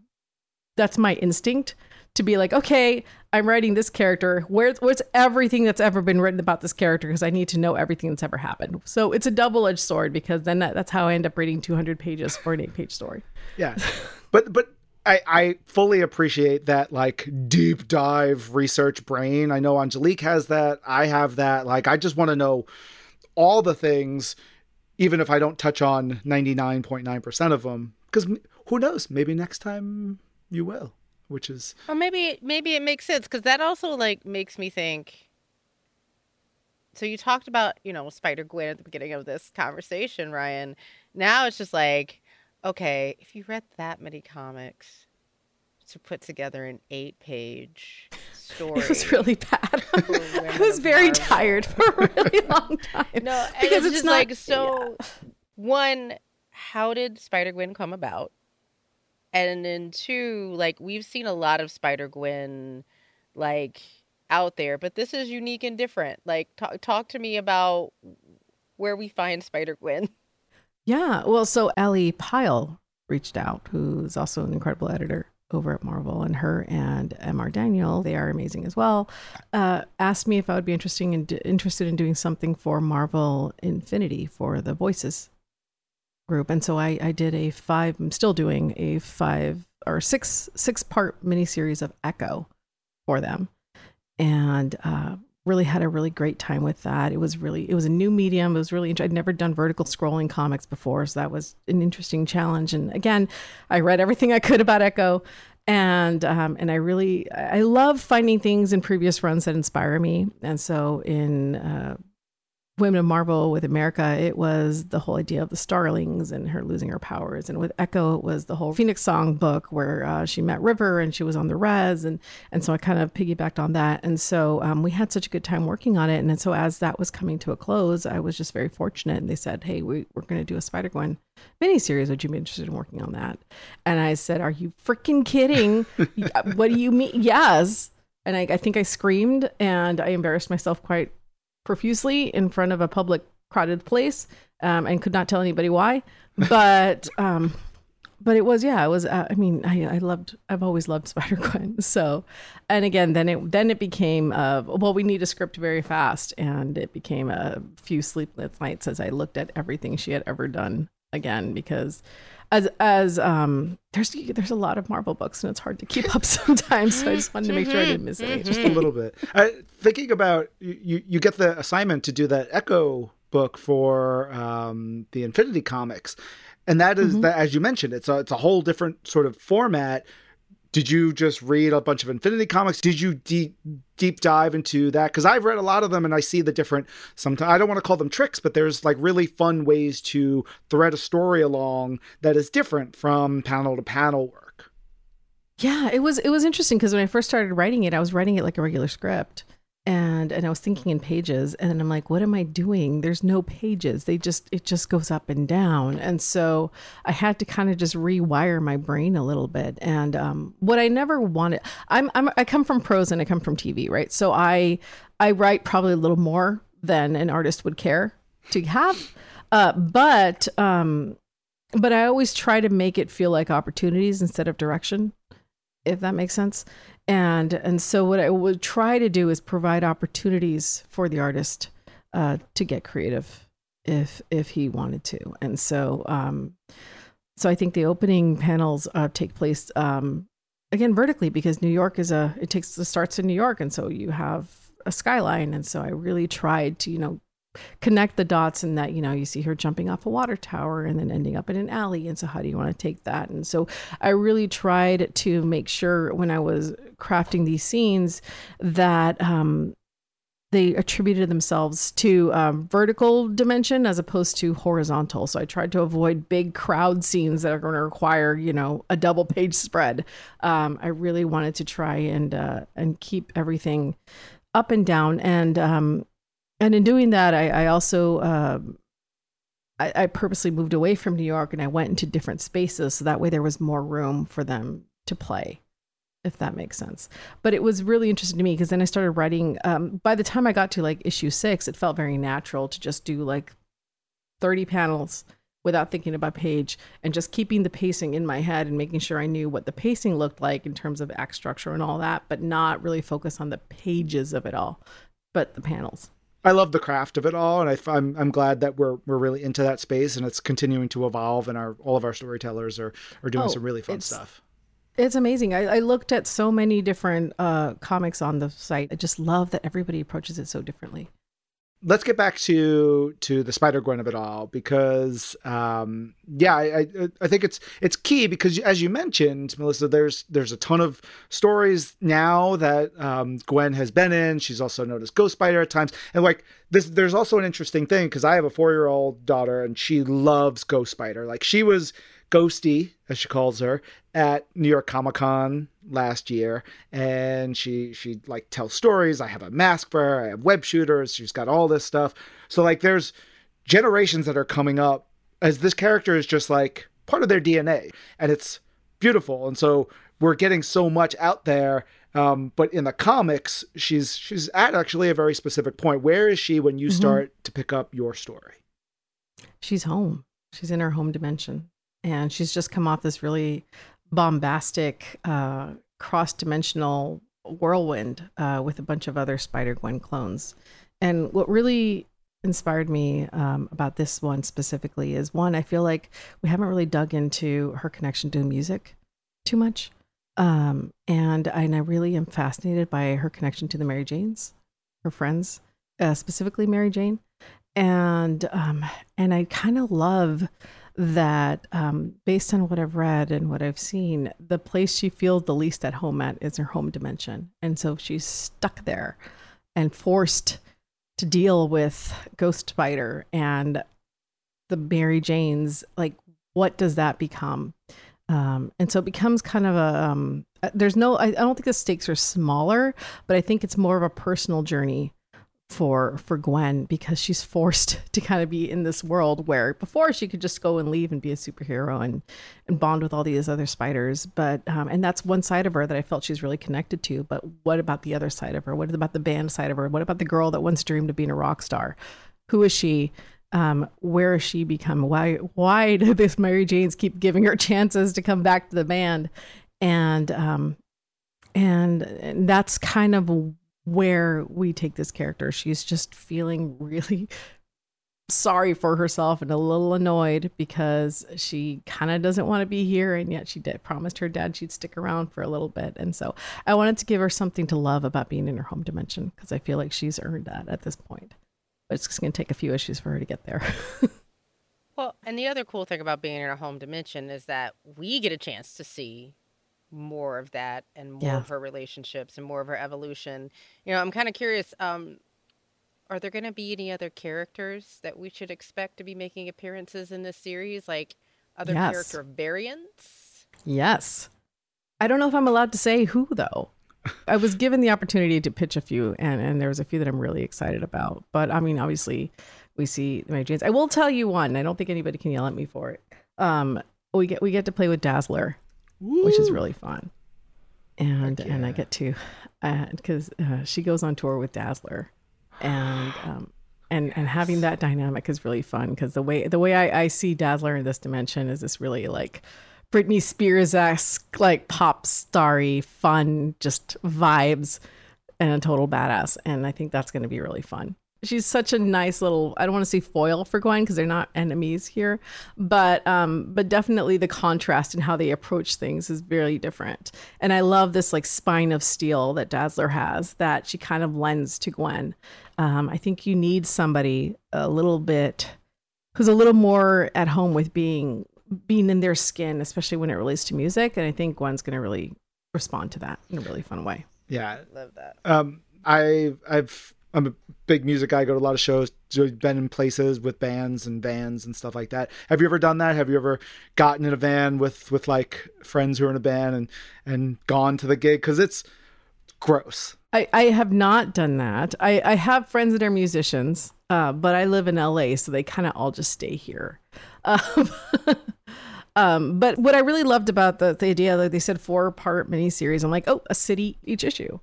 that's my instinct to be like, okay, I'm writing this character. Where's where's everything that's ever been written about this character? Because I need to know everything that's ever happened. So it's a double edged sword because then that, that's how I end up reading 200 pages for an eight page story. Yeah, but but I, I fully appreciate that like deep dive research brain. I know Angelique has that. I have that. Like I just want to know all the things, even if I don't touch on 99.9% of them. Because who knows? Maybe next time you will which is well maybe maybe it makes sense because that also like makes me think so you talked about you know spider gwen at the beginning of this conversation ryan now it's just like okay if you read that many comics to put together an eight page story it was really bad i was very Marvel. tired for a really long time no because it's, it's not, like so yeah. one how did spider gwen come about and then two, like we've seen a lot of Spider Gwen, like out there, but this is unique and different. Like, talk talk to me about where we find Spider Gwen. Yeah, well, so Ellie Pyle reached out, who's also an incredible editor over at Marvel, and her and Mr. Daniel, they are amazing as well. Uh, asked me if I would be interesting in, interested in doing something for Marvel Infinity for the voices group, and so I, I did a five. I'm still doing a five or six six part miniseries of Echo for them, and uh, really had a really great time with that. It was really it was a new medium. It was really I'd never done vertical scrolling comics before, so that was an interesting challenge. And again, I read everything I could about Echo. And um, and I really I love finding things in previous runs that inspire me. And so in uh, Women of Marvel with America, it was the whole idea of the Starlings and her losing her powers. And with Echo, it was the whole Phoenix Song book where uh, she met River and she was on the res. And, and so I kind of piggybacked on that. And so um, we had such a good time working on it. And so as that was coming to a close, I was just very fortunate. And they said, hey, we, we're going to do a Spider Gwen miniseries. Would you be interested in working on that? And I said, are you freaking kidding? what do you mean? Yes. And I, I think I screamed and I embarrassed myself quite profusely in front of a public crowded place um, and could not tell anybody why. But um, but it was yeah, it was. Uh, I mean, I, I loved. I've always loved Spider Gwen. So, and again, then it then it became uh, well, we need a script very fast, and it became a few sleepless nights as I looked at everything she had ever done again because as as um there's there's a lot of Marvel books and it's hard to keep up sometimes. So I just wanted to make sure I didn't miss it. Just a little bit. Uh, thinking about you, you get the assignment to do that Echo book for um, the Infinity Comics, and that is mm-hmm. that as you mentioned, it's a it's a whole different sort of format did you just read a bunch of Infinity comics? Did you deep deep dive into that? Because I've read a lot of them and I see the different. Sometimes I don't want to call them tricks, but there's like really fun ways to thread a story along that is different from panel to panel work. Yeah, it was it was interesting because when I first started writing it, I was writing it like a regular script, and and I was thinking in pages and I'm like what am I doing? There's no pages. They just it just goes up and down. And so I had to kind of just rewire my brain a little bit. And um, what I never wanted I'm, I'm I come from prose and I come from TV right? So I I write probably a little more than an artist would care to have. Uh, but um but I always try to make it feel like opportunities instead of direction if that makes sense. And and so what I would try to do is provide opportunities for the artist uh, to get creative if if he wanted to. And so um, so I think the opening panels uh, take place um, again vertically because New York is a it takes the starts in New York, and so you have a skyline. And so I really tried to you know connect the dots and that you know you see her jumping off a water tower and then ending up in an alley and so how do you want to take that and so i really tried to make sure when i was crafting these scenes that um, they attributed themselves to um, vertical dimension as opposed to horizontal. So I tried to avoid big crowd scenes that are going to require, you know, a double page spread. Um, I really wanted to try and uh, and keep everything up and down, and um, and in doing that, I, I also. Uh, I, I purposely moved away from New York and I went into different spaces so that way there was more room for them to play if that makes sense. But it was really interesting to me because then I started writing. Um, by the time I got to like issue six, it felt very natural to just do like 30 panels without thinking about page and just keeping the pacing in my head and making sure I knew what the pacing looked like in terms of act structure and all that, but not really focus on the pages of it all, but the panels. I love the craft of it all, and I, am I'm, I'm glad that we're we're really into that space, and it's continuing to evolve, and our all of our storytellers are are doing oh, some really fun stuff. It's amazing. I, I, looked at so many different uh, comics on the site. I just love that everybody approaches it so differently. Let's get back to to the Spider Gwen of it all because, um, yeah, I, I, think it's it's key because as you mentioned, Melissa, there's there's a ton of stories now that um, Gwen has been in. She's also known as Ghost Spider at times, and like this, there's also an interesting thing because I have a four year old daughter and she loves Ghost Spider. Like she was Ghosty, as she calls her, at New York Comic Con last year, and she she like tells stories. I have a mask for her. I have web shooters. She's got all this stuff. So like, there's generations that are coming up as this character is just like part of their DNA, and it's beautiful. And so we're getting so much out there. Um, but in the comics, she's she's at actually a very specific point. Where is she when you mm-hmm. start to pick up your story? She's home. She's in her home dimension and she's just come off this really bombastic, uh, cross dimensional whirlwind uh, with a bunch of other Spider Gwen clones. And what really inspired me um, about this one specifically is one, I feel like we haven't really dug into her connection to music too much. Um, and, and I really am fascinated by her connection to the Mary Janes, her friends, uh, specifically Mary Jane. And um, and I kind of love that um, based on what I've read and what I've seen, the place she feels the least at home at is her home dimension. And so she's stuck there and forced to deal with Ghost Spider and the Mary Janes. Like, what does that become? Um, and so it becomes kind of a um, uh, there's no I, I don't think the stakes are smaller, but I think it's more of a personal journey for for Gwen because she's forced to kind of be in this world where before she could just go and leave and be a superhero and and bond with all these other spiders. But um, and that's one side of her that I felt she's really connected to. But what about the other side of her? What about the band side of her? What about the girl that once dreamed of being a rock star? Who is she? Um, where has she become? Why why do this Mary Janes keep giving her chances to come back to the band? And um and, and that's kind of where we take this character. She's just feeling really sorry for herself and a little annoyed because she kind of doesn't want to be here and yet she did promised her dad she'd stick around for a little bit. And so i wanted to give her something to love about being in her home dimension because i feel like she's earned that at this point. But it's just going to take a few issues for her to get there. Well and the other cool thing about being in her home dimension is that we get a chance to see more of that and more yeah. of her relationships and more of her evolution. You know, I'm kind of curious. Um, are there going to be any other characters that we should expect to be making appearances in this series, like other yes. character variants? Yes. I don't know if I'm allowed to say who though. I was given the opportunity to pitch a few, and and there was a few that I'm really excited about. But I mean, obviously, we see Mary Jane's. I will tell you one. I don't think anybody can yell at me for it. Um, we get we get to play with Dazzler Woo. which is really fun. And yeah. and I get to, because uh, uh, she goes on tour with Dazzler, and um, and yes. and having that dynamic is really fun because the way the way I, I see Dazzler in this dimension is this really like Britney Spears esque, like pop starry, fun, just vibes, and a total badass. And I think that's going to be really fun. She's such a nice little. I don't want to say foil for Gwen because they're not enemies here, but um, but definitely the contrast in how they approach things is very different. And I love this like spine of steel that Dazzler has that she kind of lends to Gwen. Um, I think you need somebody a little bit who's a little more at home with being being in their skin, especially when it relates to music. And I think Gwen's going to really respond to that in a really fun way. Yeah, Love that. um, I I've I'm a big music guy. I go to a lot of shows. Been in places with bands and vans and stuff like that. Have you ever done that? Have you ever gotten in a van with with like friends who are in a band and and gone to the gig? Because it's gross. I, I have not done that. I, I have friends that are musicians, uh, but I live in LA, so they kind of all just stay here. Um, um, but what I really loved about the, the idea that they said four part miniseries, I'm like, oh, a city each issue.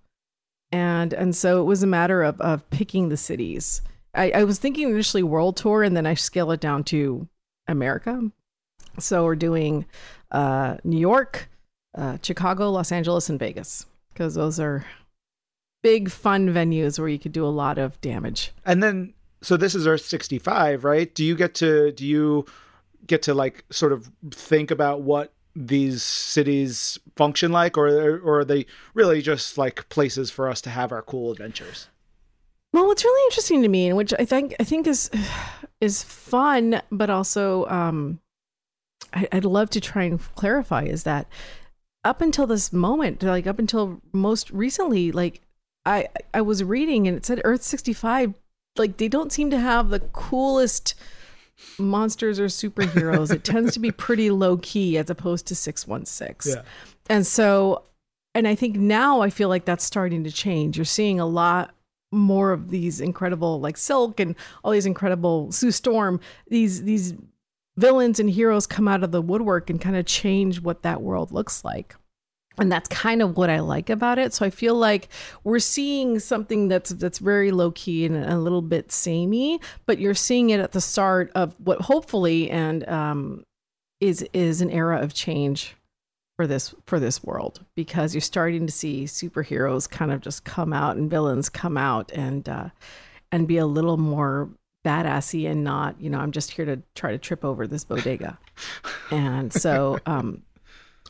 And and so it was a matter of, of picking the cities. I, I was thinking initially world tour, and then I scale it down to America. So we're doing uh, New York, uh, Chicago, Los Angeles, and Vegas because those are big fun venues where you could do a lot of damage. And then so this is Earth 65, right? Do you get to do you get to like sort of think about what these cities function like or or are they really just like places for us to have our cool adventures? Well, what's really interesting to me, and which I think I think is is fun, but also um, I, I'd love to try and clarify, is that up until this moment, like up until most recently, like I I was reading and it said Earth sixty five, like they don't seem to have the coolest monsters or superheroes. it tends to be pretty low key as opposed to six one six. And so, and I think now I feel like that's starting to change. You're seeing a lot more of these incredible, like Silk and all these incredible Sue Storm, these these villains and heroes come out of the woodwork and kind of change what that world looks like. And that's kind of what I like about it. So I feel like we're seeing something that's that's very low key and a little bit samey, but you're seeing it at the start of what hopefully and um, is is an era of change for this for this world because you're starting to see superheroes kind of just come out and villains come out and uh, and be a little more badassy and not you know I'm just here to try to trip over this bodega, and so um,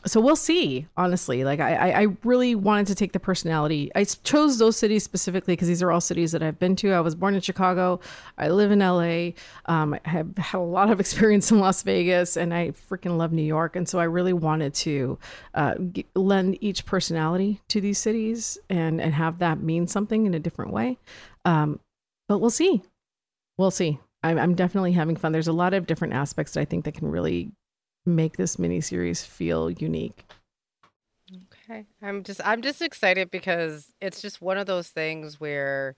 so we'll see honestly. Like I, I really wanted to take the personality. I chose those cities specifically because these are all cities that i've been to. I was born in chicago. I live in la um, i have had a lot of experience in las vegas and i freaking love new york. And so i really wanted to uh, g- lend each personality to these cities and and have that mean something in a different way. Um, but we'll see. We'll see. I'm, I'm definitely having fun. There's a lot of different aspects that i think that can really make this miniseries feel unique. Okay. I'm just I'm just excited because it's just one of those things where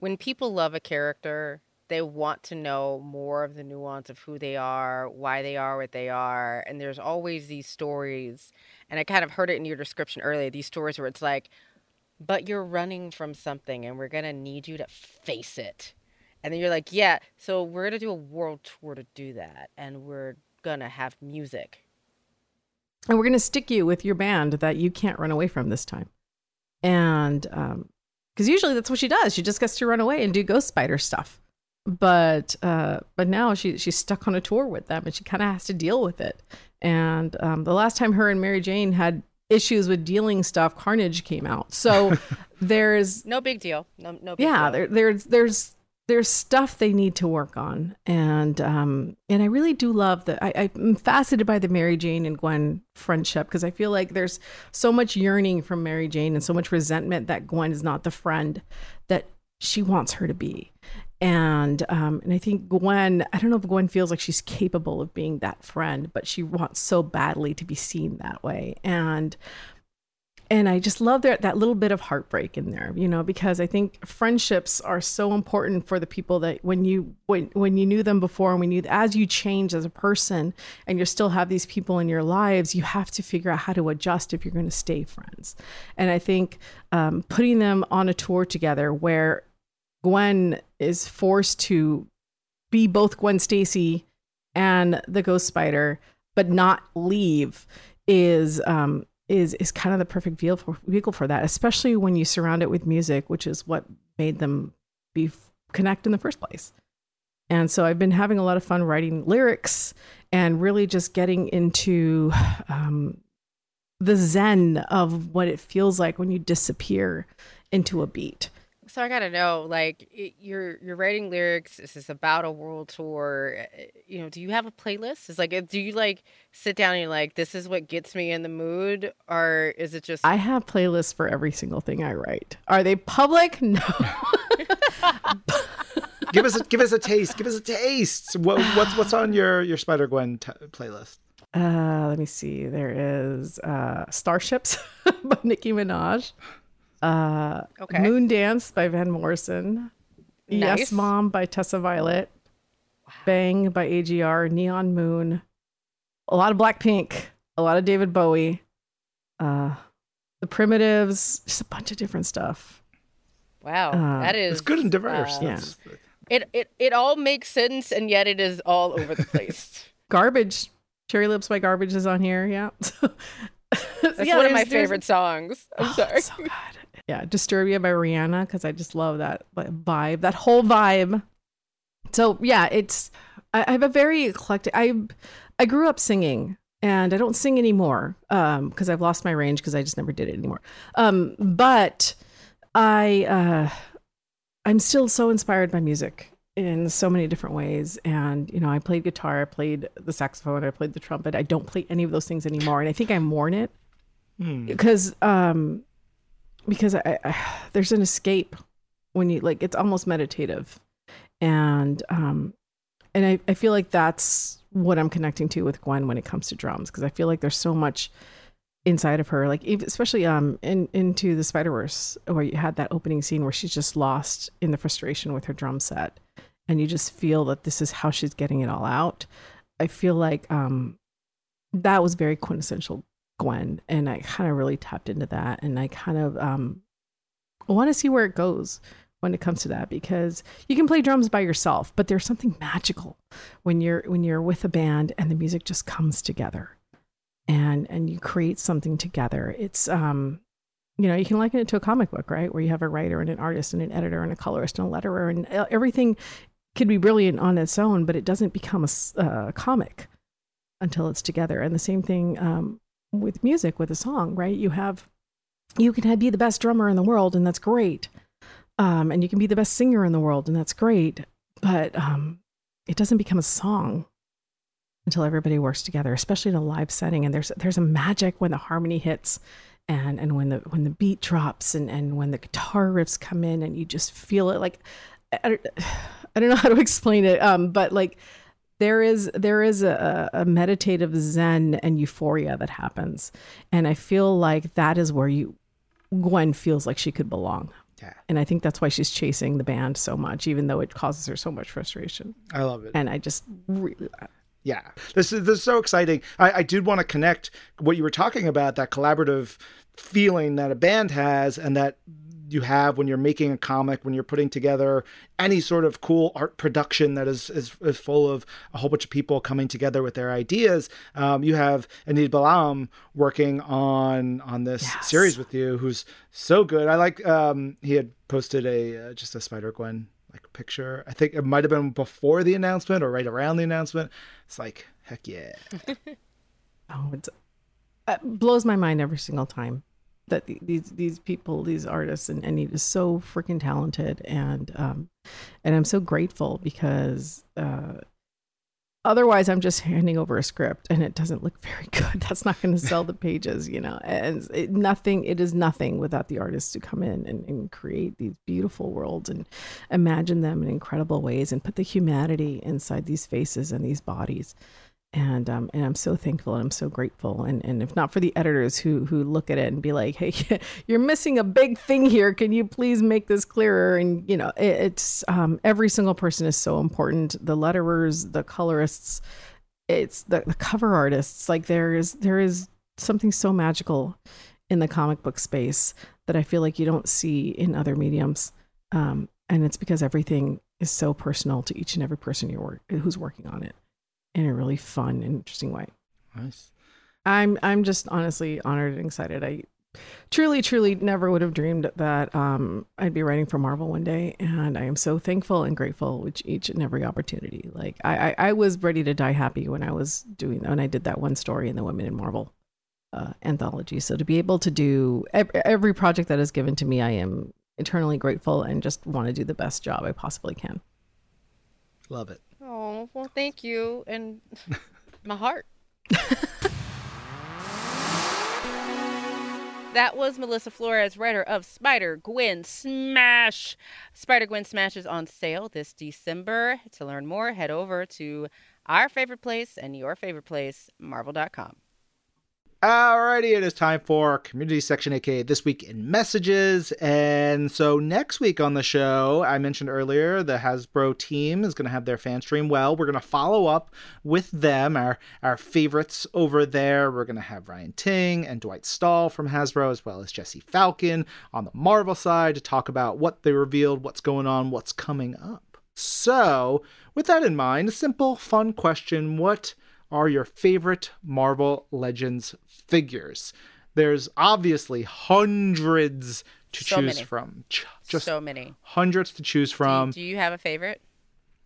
when people love a character, they want to know more of the nuance of who they are, why they are what they are, and there's always these stories. And I kind of heard it in your description earlier, these stories where it's like, but you're running from something and we're going to need you to face it. And then you're like, yeah, so we're going to do a world tour to do that and we're to have music and we're to stick you with your band that you can't run away from this time. And um because usually that's what she does. She just gets to run away and do ghost spider stuff. But uh but now she she's stuck on a tour with them and she kind of has to deal with it. And um the last time her and Mary Jane had issues with dealing stuff, Carnage came out. So there's no big deal. No no big yeah, deal. there, there's there's there's stuff they need to work on, and um, and I really do love that. I, I'm fascinated by the Mary Jane and Gwen friendship because I feel like there's so much yearning from Mary Jane and so much resentment that Gwen is not the friend that she wants her to be, and um, and I think Gwen. I don't know if Gwen feels like she's capable of being that friend, but she wants so badly to be seen that way, and and I just love that that little bit of heartbreak in there, you know, because I think friendships are so important for the people that when you when when you knew them before and when you as you change as a person and you still have these people in your lives, you have to figure out how to adjust if you're going to stay friends. And I think um, putting them on a tour together where Gwen is forced to be both Gwen Stacy and the Ghost Spider but not leave is um, is is kind of the perfect vehicle for, vehicle for that, especially when you surround it with music, which is what made them be connect in the first place. And so I've been having a lot of fun writing lyrics and really just getting into um, the zen of what it feels like when you disappear into a beat. So I gotta know, like, you're you're writing lyrics. Is this is about a world tour. Eh, you know, do you have a playlist? It's like, eh, do you like sit down and you're like, this is what gets me in the mood, or is it just? I have playlists for every single thing I write. Are they public? No. give us a give us a taste. Give us a taste. What, what's what's on your your Spider Gwen t- playlist? Uh, let me see. There is uh, Starships by Nicki Minaj. Uh, okay. Moon Dance by Van Morrison. Nice. Yes Mom by Tessa Violet. Wow. Bang by AJR. Neon Moon. A lot of Blackpink. A lot of David Bowie. Uh, the Primitives. Just a bunch of different stuff. Wow, uh, that is it's good and diverse. Uh, yeah. It, it it all makes sense, and yet it is all over the place. Garbage. Cherry Lips by Garbage is on here. Yeah. That's yeah, one of my favorite songs. I'm oh, sorry. so good. Yeah, Disturbia by Rihanna because I just love that vibe, that whole vibe. So yeah, it's I, I have a very eclectic. I I grew up singing and I don't sing anymore um because I've lost my range because I just never did it anymore. Um, but I uh, I'm still so inspired by music in so many different ways. And, you know, I played guitar, I played the saxophone, I played the trumpet. I don't play any of those things anymore. And I think I mourn it mm. because, um, because I, I, there's an escape when you like, it's almost meditative. And, um, and I, I feel like that's what I'm connecting to with Gwen when it comes to drums. Cause I feel like there's so much, inside of her like especially um in into the spider verse where you had that opening scene where she's just lost in the frustration with her drum set and you just feel that this is how she's getting it all out i feel like um that was very quintessential gwen and i kind of really tapped into that and i kind of um want to see where it goes when it comes to that because you can play drums by yourself but there's something magical when you're when you're with a band and the music just comes together and and you create something together. It's um you know, you can liken it to a comic book, right? Where you have a writer and an artist and an editor and a colorist and a letterer and everything could be brilliant on its own, but it doesn't become a comic until it's together. And the same thing um, with music, with a song, right? You have, you can have, be the best drummer in the world, and that's great. Um, and you can be the best singer in the world, and that's great. But um, it doesn't become a song until everybody works together, especially in a live setting. And there's there's a magic when the harmony hits and and when the when the beat drops and and when the guitar riffs come in and you just feel it like I don't, I don't know how to explain it um but like there is there is a, a meditative zen and euphoria that happens and i feel like that is where you gwen feels like she could belong yeah. And I think that's why she's chasing the band so much, even though it causes her so much frustration. I love it. And I just really, yeah this is this is so exciting i, I did want to connect what you were talking about that collaborative feeling that a band has and that you have when you're making a comic when you're putting together any sort of cool art production that is is, is full of a whole bunch of people coming together with their ideas um, you have Enid Balam working on on this yes. series with you who's so good i like um, he had posted a uh, just a spider gwen like picture. I think it might have been before the announcement or right around the announcement. It's like, heck yeah. oh, it's, it blows my mind every single time that these these people, these artists, and, he is so freaking talented, and um, and I'm so grateful because uh, otherwise i'm just handing over a script and it doesn't look very good. That's not going to sell the pages you know? And it, nothing it is nothing without the artists to come in and, and create these beautiful worlds and imagine them in incredible ways and put the humanity inside these faces and these bodies and um, and I'm so thankful and I'm so grateful. And and if not for the editors who who look at it and be like hey you're missing a big thing here. Can you please make this clearer? And you know it, it's um, every single person is so important. The letterers the colorists it's the, the cover artists. Like there is there is something so magical in the comic book space that I feel like you don't see in other mediums. Um, and it's because everything is so personal to each and every person you're who's working on it in a really fun and interesting way. Nice. I'm I'm just honestly honored and excited. I truly, truly never would have dreamed that um, I'd be writing for Marvel one day, and I am so thankful and grateful with each and every opportunity. Like I, I, I was ready to die happy when I was doing when I did that one story in the Women in Marvel uh, anthology. So to be able to do every, every project that is given to me, I am eternally grateful and just want to do the best job I possibly can. Love it. Oh, well, thank you. And my heart. That was Melissa Flores, writer of Spider Gwen Smash. Spider Gwen Smash is on sale this December. To learn more, head over to our favorite place and your favorite place, marvel.com. Alrighty, it is time for community section, aka This Week in Messages. And so next week on the show, I mentioned earlier, the Hasbro team is going to have their fan stream. Well, we're going to follow up with them, our, our favorites over there. We're going to have Ryan Ting and Dwight Stahl from Hasbro, as well as Jesse Falcon on the Marvel side to talk about what they revealed, what's going on, what's coming up. So, with that in mind, a simple, fun question What are your favorite Marvel Legends figures? There's obviously hundreds to So choose many. from. Just so many. hundreds to choose Do you- from. do you have a favorite?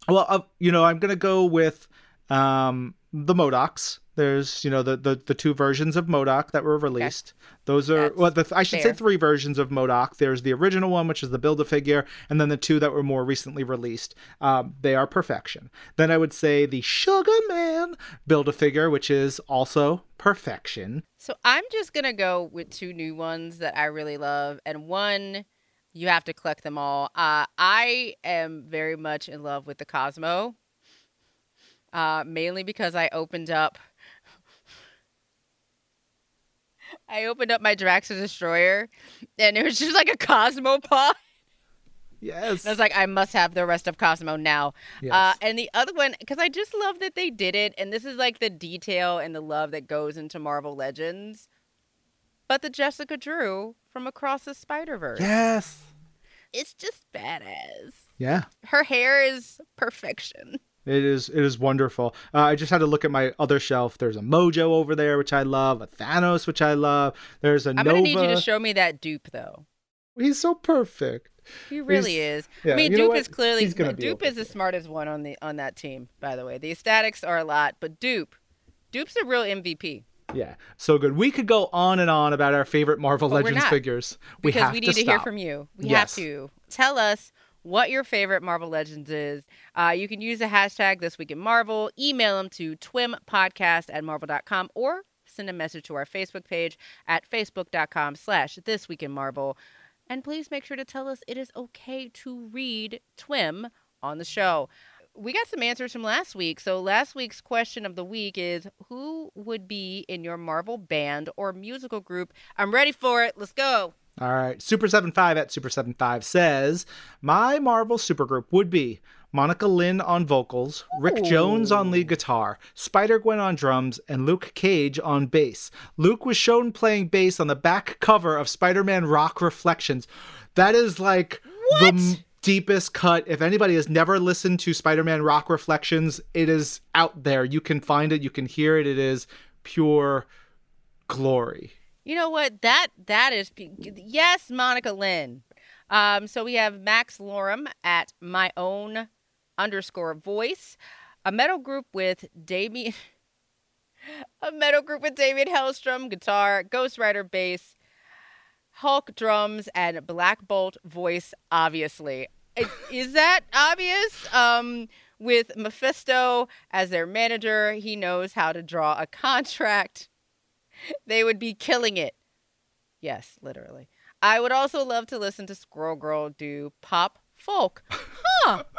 Well, uh, you know, I'm gonna go with um, the MODOKs. There's, you know, the, the the two versions of MODOK that were released. Those are That's well, the, I should fair. say three versions of MODOK. There's the original one, which is the Build a Figure, and then the two that were more recently released. Um, they are perfection. Then I would say the Sugar Man Build a Figure, which is also perfection. So I'm just gonna go with two new ones that I really love, and one you have to collect them all. Uh, I am very much in love with the Cosmo, uh, mainly because I opened up. I opened up my Drax the Destroyer, and it was just like a Cosmo pod. Yes. And I was like, I must have the rest of Cosmo now. Yes. Uh, and the other one, because I just love that they did it, and this is like the detail and the love that goes into Marvel Legends. But the Jessica Drew from Across the Spider Verse, yes. it's just badass. Yeah. Her hair is perfection. It is it is wonderful. Uh, I just had to look at my other shelf. There's a Mojo over there, which I love. A Thanos, which I love. There's a I'm Nova. gonna need you to show me that dupe though. He's so perfect. He really He's- is. yeah, I mean, Dupe is clearly He's gonna be Dupe is the smartest one on the on that team. By the way, the statics are a lot, but Dupe, Dupe's a real MVP. Yeah, so good. We could go on and on about our favorite Marvel But Legends not, we because we need to, hear from you. We Yes. have to tell us what your favorite Marvel Legends is. Uh, you can use the hashtag This Week in Marvel. Email them to twimpodcast at marvel.com or send a message to our Facebook page at facebook.com slash This Week in Marvel. And please make sure to tell us it is okay to read Twim on the show. We got some answers from last week. So last week's question of the week is who would be in your Marvel band or musical group? I'm ready for it. Let's go. All right, Super 75 at Super 75 says my Marvel supergroup would be Monica Lynn on vocals, Rick Jones on lead guitar, Spider Gwen on drums, and Luke Cage on bass. Luke was shown playing bass on the back cover of Spider Man Rock Reflections. That is like the m- deepest cut. If anybody has never listened to Spider Man Rock Reflections, it is out there. You can find it, you can hear it. It is pure glory. You know what? That that is yes, Monica Lynn. Um, so we have Max Lorem at my own underscore voice, a metal group with Damien, a metal group with Damien Hellstrom guitar, Ghost Rider bass, Hulk drums, and Black Bolt voice. Obviously, is that obvious? Um, with Mephisto as their manager, he knows how to draw a contract they would be killing it. Yes, literally. I would also love to listen to Squirrel Girl do pop folk. Huh.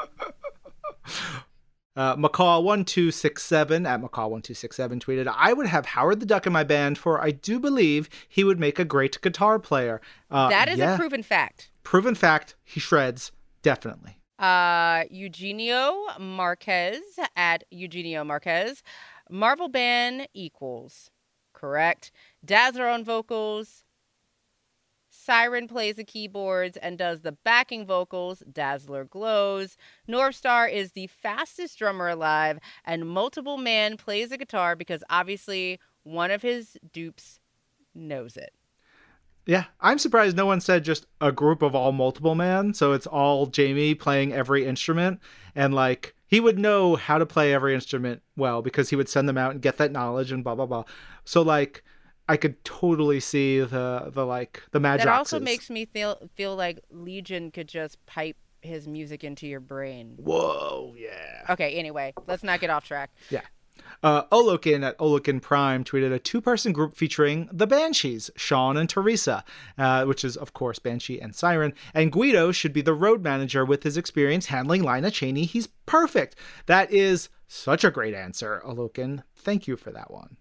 Uh, McCall1267 at McCall1267 tweeted, I would have Howard the Duck in my band, for I do believe he would make a great guitar player. Uh, that is yeah, a proven fact. proven fact. He shreds, definitely. Uh, Eugenio Marquez at Eugenio Marquez. Marvel band equals. Correct. Dazzler on vocals. Siren plays the keyboards and does the backing vocals. Dazzler glows. Northstar is the fastest drummer alive, and Multiple Man plays the guitar because obviously one of his dupes knows it. Yeah, I'm surprised no one said just a group of all multiple man. So it's all Jamie playing every instrument. And like, he would know how to play every instrument well because he would send them out and get that knowledge and blah, blah, blah. So like, I could totally see the, the like, the magic. That also makes me feel, feel like Legion could just pipe his music into your brain. Whoa, yeah. Okay, anyway, let's not get off track. Yeah. Uh, Olokin at Olokin Prime tweeted a two person group featuring the Banshees, Sean and Teresa, uh, which is, of course, Banshee and Siren. And Guido should be the road manager with his experience handling Lila Cheney. He's perfect. That is such a great answer, Olokin. Thank you for that one.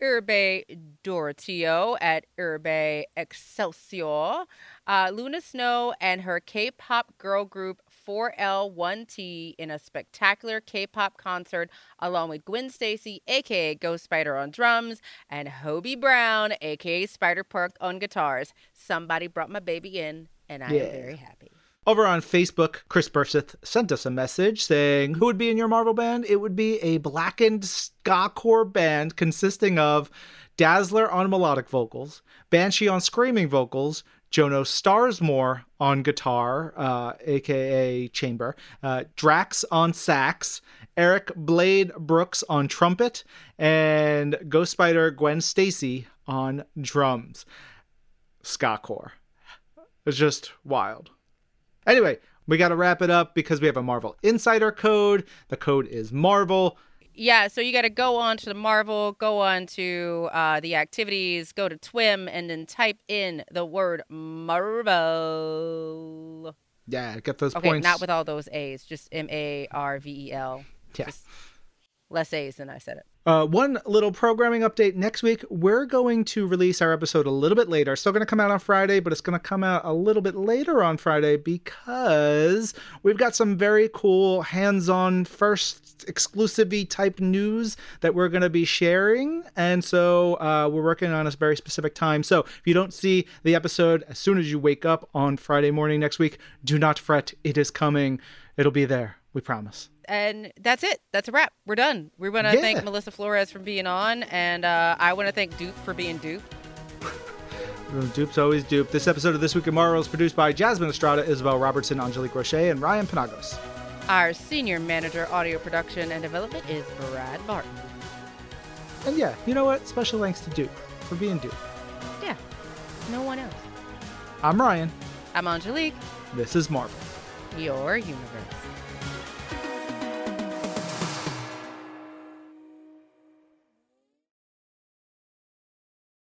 Urbe Dorotio at Urbe Excelsior. Uh, Luna Snow and her K pop girl group 4L1T in a spectacular K pop concert, along with Gwen Stacy, aka Ghost Spider, on drums, and Hobie Brown, aka Spider Punk, on guitars. Somebody brought my baby in, and I yeah. am very happy. Over on Facebook, Chris Burseth sent us a message saying, Who would be in your Marvel band? It would be a blackened ska core band consisting of Dazzler on melodic vocals, Banshee on screaming vocals, Jono Starsmore on guitar, uh, aka Chamber, uh, Drax on sax, Eric Blade Brooks on trumpet, and Ghost Spider Gwen Stacy on drums. Ska core. It's just wild. Anyway, we got to wrap it up because we have a Marvel Insider code. The code is Marvel. Yeah, so you got to go on to the Marvel, go on to uh, the activities, go to TWIM, and then type in the word Marvel. Yeah, get those okay, points. not with all those A's, just M A R V E L. Yeah. Just less A's than I said it. Uh, one little programming update next week. We're going to release our episode a little bit later. Still going to come out on Friday, but it's going to come out a little bit later on Friday because we've got some very cool hands on first exclusive type news that we're going to be sharing. And so uh, we're working on a very specific time. So if you don't see the episode as soon as you wake up on Friday morning next week, do not fret. It is coming, it'll be there. We promise and that's it. That's a wrap. We're done. We want to yeah. thank Melissa Flores for being on, and uh, I want to thank Dupe for being Dupe. Dupe's always Dupe. This episode of This Week in Marvel is produced by Jasmine Estrada, Isabel Robertson, Angelique Roche, and Ryan Penagos. Our senior manager, audio production and development, is Brad Martin. And yeah, you know what? Special thanks to Duke for being Duke. Yeah, no one else. I'm Ryan. I'm Angelique. This is Marvel. Your universe.